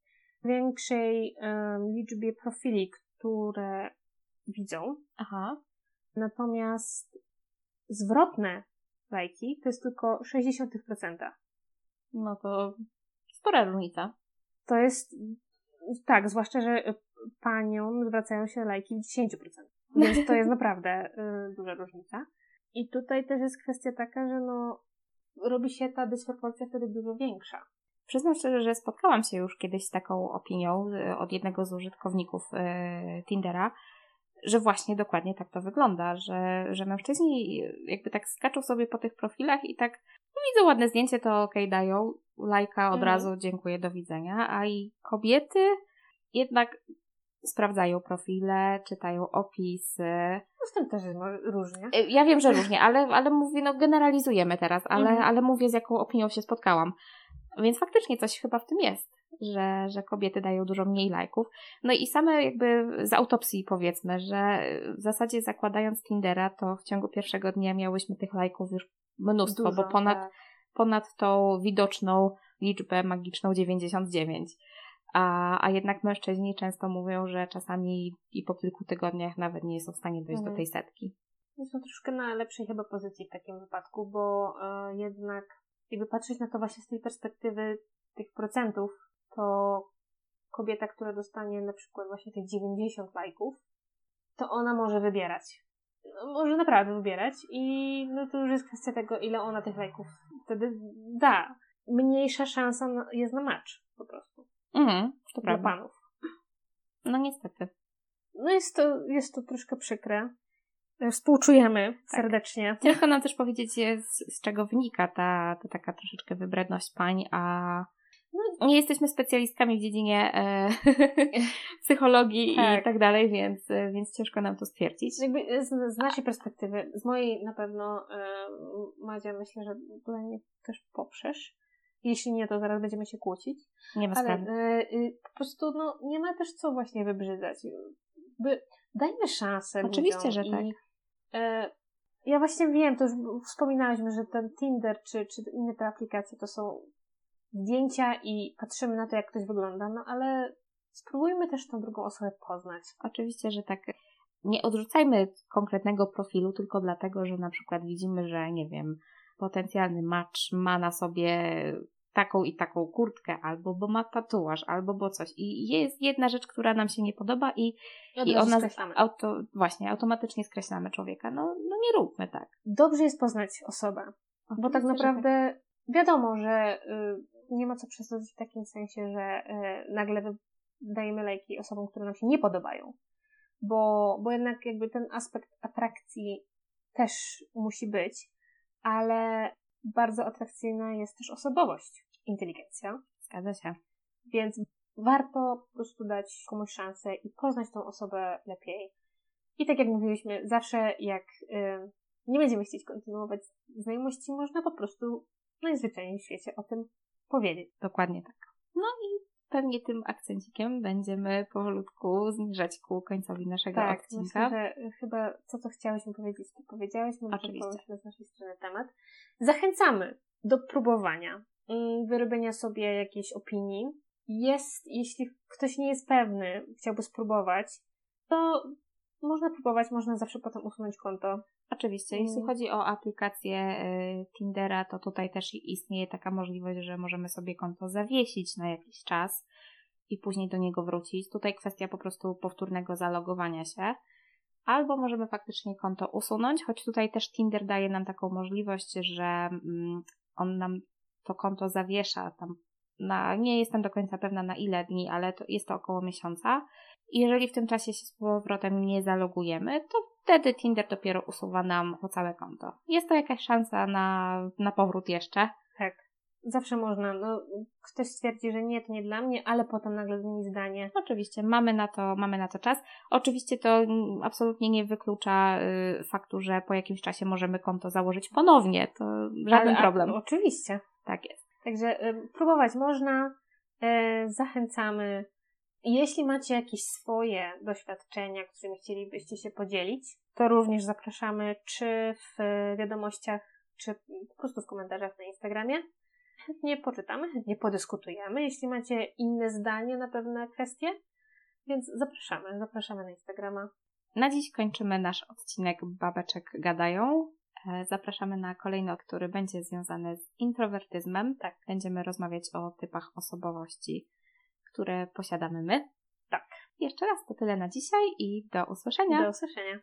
[SPEAKER 2] większej em, liczbie profili, które widzą.
[SPEAKER 1] Aha.
[SPEAKER 2] Natomiast zwrotne lajki to jest tylko 0,6%.
[SPEAKER 1] No to spora różnica.
[SPEAKER 2] To jest tak, zwłaszcza, że y, paniom zwracają się lajki w 10%. Więc to jest naprawdę y, duża różnica. I tutaj też jest kwestia taka, że no robi się ta dysproporcja wtedy dużo większa.
[SPEAKER 1] Przyznam szczerze, że spotkałam się już kiedyś z taką opinią y, od jednego z użytkowników y, Tindera, że właśnie dokładnie tak to wygląda, że, że mężczyźni jakby tak skaczą sobie po tych profilach i tak no widzą ładne zdjęcie, to okej, dają lajka od
[SPEAKER 2] Mhm.
[SPEAKER 1] razu, dziękuję, do widzenia, a i kobiety jednak sprawdzają profile, czytają opisy.
[SPEAKER 2] No z tym też jest może różnie.
[SPEAKER 1] Ja wiem, że różnie, ale, ale mówię, no generalizujemy teraz, ale,
[SPEAKER 2] Mhm.
[SPEAKER 1] ale mówię z jaką opinią się spotkałam. Więc faktycznie coś chyba w tym jest, że, że kobiety dają dużo mniej lajków. No i same jakby z autopsji powiedzmy, że w zasadzie zakładając Tindera, to w ciągu pierwszego dnia miałyśmy tych lajków już mnóstwo,
[SPEAKER 2] Dużo,
[SPEAKER 1] bo ponad,
[SPEAKER 2] tak.
[SPEAKER 1] ponad tą widoczną liczbę magiczną 99. A, a jednak mężczyźni często mówią, że czasami i po kilku tygodniach nawet nie są w stanie dojść
[SPEAKER 2] Mhm.
[SPEAKER 1] do tej setki.
[SPEAKER 2] Są troszkę na lepszej chyba pozycji w takim wypadku, bo e, jednak jakby patrzeć na to właśnie z tej perspektywy tych procentów, to kobieta, która dostanie na przykład właśnie tych 90 lajków, to ona może wybierać. No, może naprawdę wybierać i no to już jest kwestia tego, ile ona tych lajków wtedy da. Mniejsza szansa na, jest na match po prostu.
[SPEAKER 1] Mhm, to
[SPEAKER 2] Dla
[SPEAKER 1] prawda.
[SPEAKER 2] panów.
[SPEAKER 1] No niestety.
[SPEAKER 2] No jest to, jest to troszkę przykre. Współczujemy
[SPEAKER 1] Tak.
[SPEAKER 2] serdecznie.
[SPEAKER 1] Ciężko nam też powiedzieć, z, z czego wynika ta, ta taka troszeczkę wybredność pań, a no, nie jesteśmy specjalistkami w dziedzinie e, psychologii
[SPEAKER 2] Tak.
[SPEAKER 1] i tak dalej, więc, e, więc ciężko nam to stwierdzić.
[SPEAKER 2] Jakby z, z naszej perspektywy, z mojej na pewno, e, Madzia, myślę, że tutaj mnie też poprzesz. Jeśli nie, to zaraz będziemy się kłócić.
[SPEAKER 1] Nie ma
[SPEAKER 2] Ale
[SPEAKER 1] sprawy.
[SPEAKER 2] e, y, po prostu no, nie ma też co właśnie wybrzydzać. By, dajmy szansę
[SPEAKER 1] Oczywiście, że tak.
[SPEAKER 2] I, ja właśnie wiem, to już wspominałyśmy, że ten Tinder czy, czy inne te aplikacje to są zdjęcia i patrzymy na to, jak ktoś wygląda, no ale spróbujmy też tą drugą osobę poznać.
[SPEAKER 1] Oczywiście, że tak. Nie odrzucajmy konkretnego profilu tylko dlatego, że na przykład widzimy, że nie wiem, potencjalny match ma na sobie taką i taką kurtkę, albo bo ma tatuaż, albo bo coś. I jest jedna rzecz, która nam się nie podoba i,
[SPEAKER 2] Od
[SPEAKER 1] i ona
[SPEAKER 2] skreślamy.
[SPEAKER 1] auto, właśnie automatycznie skreślamy człowieka. No, no nie róbmy tak.
[SPEAKER 2] Dobrze jest poznać osobę, bo tak naprawdę wiadomo, że y, nie ma co przesadzić w takim sensie, że y, nagle dajemy lajki osobom, które nam się nie podobają, bo, bo jednak jakby ten aspekt atrakcji też musi być, ale bardzo atrakcyjna jest też osobowość, inteligencja,
[SPEAKER 1] Zgadza się.
[SPEAKER 2] więc warto po prostu dać komuś szansę i poznać tą osobę lepiej. I tak jak mówiliśmy, zawsze jak y, nie będziemy chcieć kontynuować znajomości, można po prostu najzwyczajniej w świecie o tym powiedzieć.
[SPEAKER 1] Dokładnie tak. No i pewnie tym akcencikiem będziemy powolutku zmierzać ku końcowi naszego
[SPEAKER 2] Tak,
[SPEAKER 1] odcinka.
[SPEAKER 2] myślę, że y, chyba to, co chciałyśmy powiedzieć, to powiedziałyśmy, wyczerpałyśmy z naszej strony temat. Zachęcamy do próbowania, mm, wyrobienia sobie jakiejś opinii. Jest, jeśli ktoś nie jest pewny, chciałby spróbować, to można próbować, można zawsze potem usunąć konto.
[SPEAKER 1] Oczywiście,
[SPEAKER 2] Mm.
[SPEAKER 1] jeśli chodzi o aplikację y, Tindera, to tutaj też istnieje taka możliwość, że możemy sobie konto zawiesić na jakiś czas i później do niego wrócić. Tutaj kwestia po prostu powtórnego zalogowania się. Albo możemy faktycznie konto usunąć, choć tutaj też Tinder daje nam taką możliwość, że mm, on nam to konto zawiesza tam na, nie jestem do końca pewna na ile dni, ale to jest to około miesiąca. Jeżeli w tym czasie się z powrotem nie zalogujemy, to wtedy Tinder dopiero usuwa nam całe konto. Jest to jakaś szansa na, na powrót jeszcze.
[SPEAKER 2] Tak. Zawsze można. No, ktoś stwierdzi, że nie, to nie dla mnie, ale potem nagle zmieni zdanie.
[SPEAKER 1] Oczywiście, mamy na to, mamy na to czas. Oczywiście to absolutnie nie wyklucza y, faktu, że po jakimś czasie możemy konto założyć ponownie. To żaden
[SPEAKER 2] Ale- a-
[SPEAKER 1] problem.
[SPEAKER 2] no, oczywiście.
[SPEAKER 1] Tak jest.
[SPEAKER 2] Także y, próbować można. E, zachęcamy. Jeśli macie jakieś swoje doświadczenia, którymi chcielibyście się podzielić, to również zapraszamy czy w wiadomościach, czy po prostu w komentarzach na Instagramie. Chętnie poczytamy, chętnie podyskutujemy, jeśli macie inne zdanie na pewne kwestie. Więc zapraszamy, zapraszamy na Instagrama.
[SPEAKER 1] Na dziś kończymy nasz odcinek Babeczek Gadają. E, zapraszamy na kolejny, który będzie związany z introwertyzmem. Tak, będziemy rozmawiać o typach osobowości, które posiadamy my.
[SPEAKER 2] Tak.
[SPEAKER 1] Jeszcze raz to tyle na dzisiaj i do usłyszenia.
[SPEAKER 2] Do usłyszenia.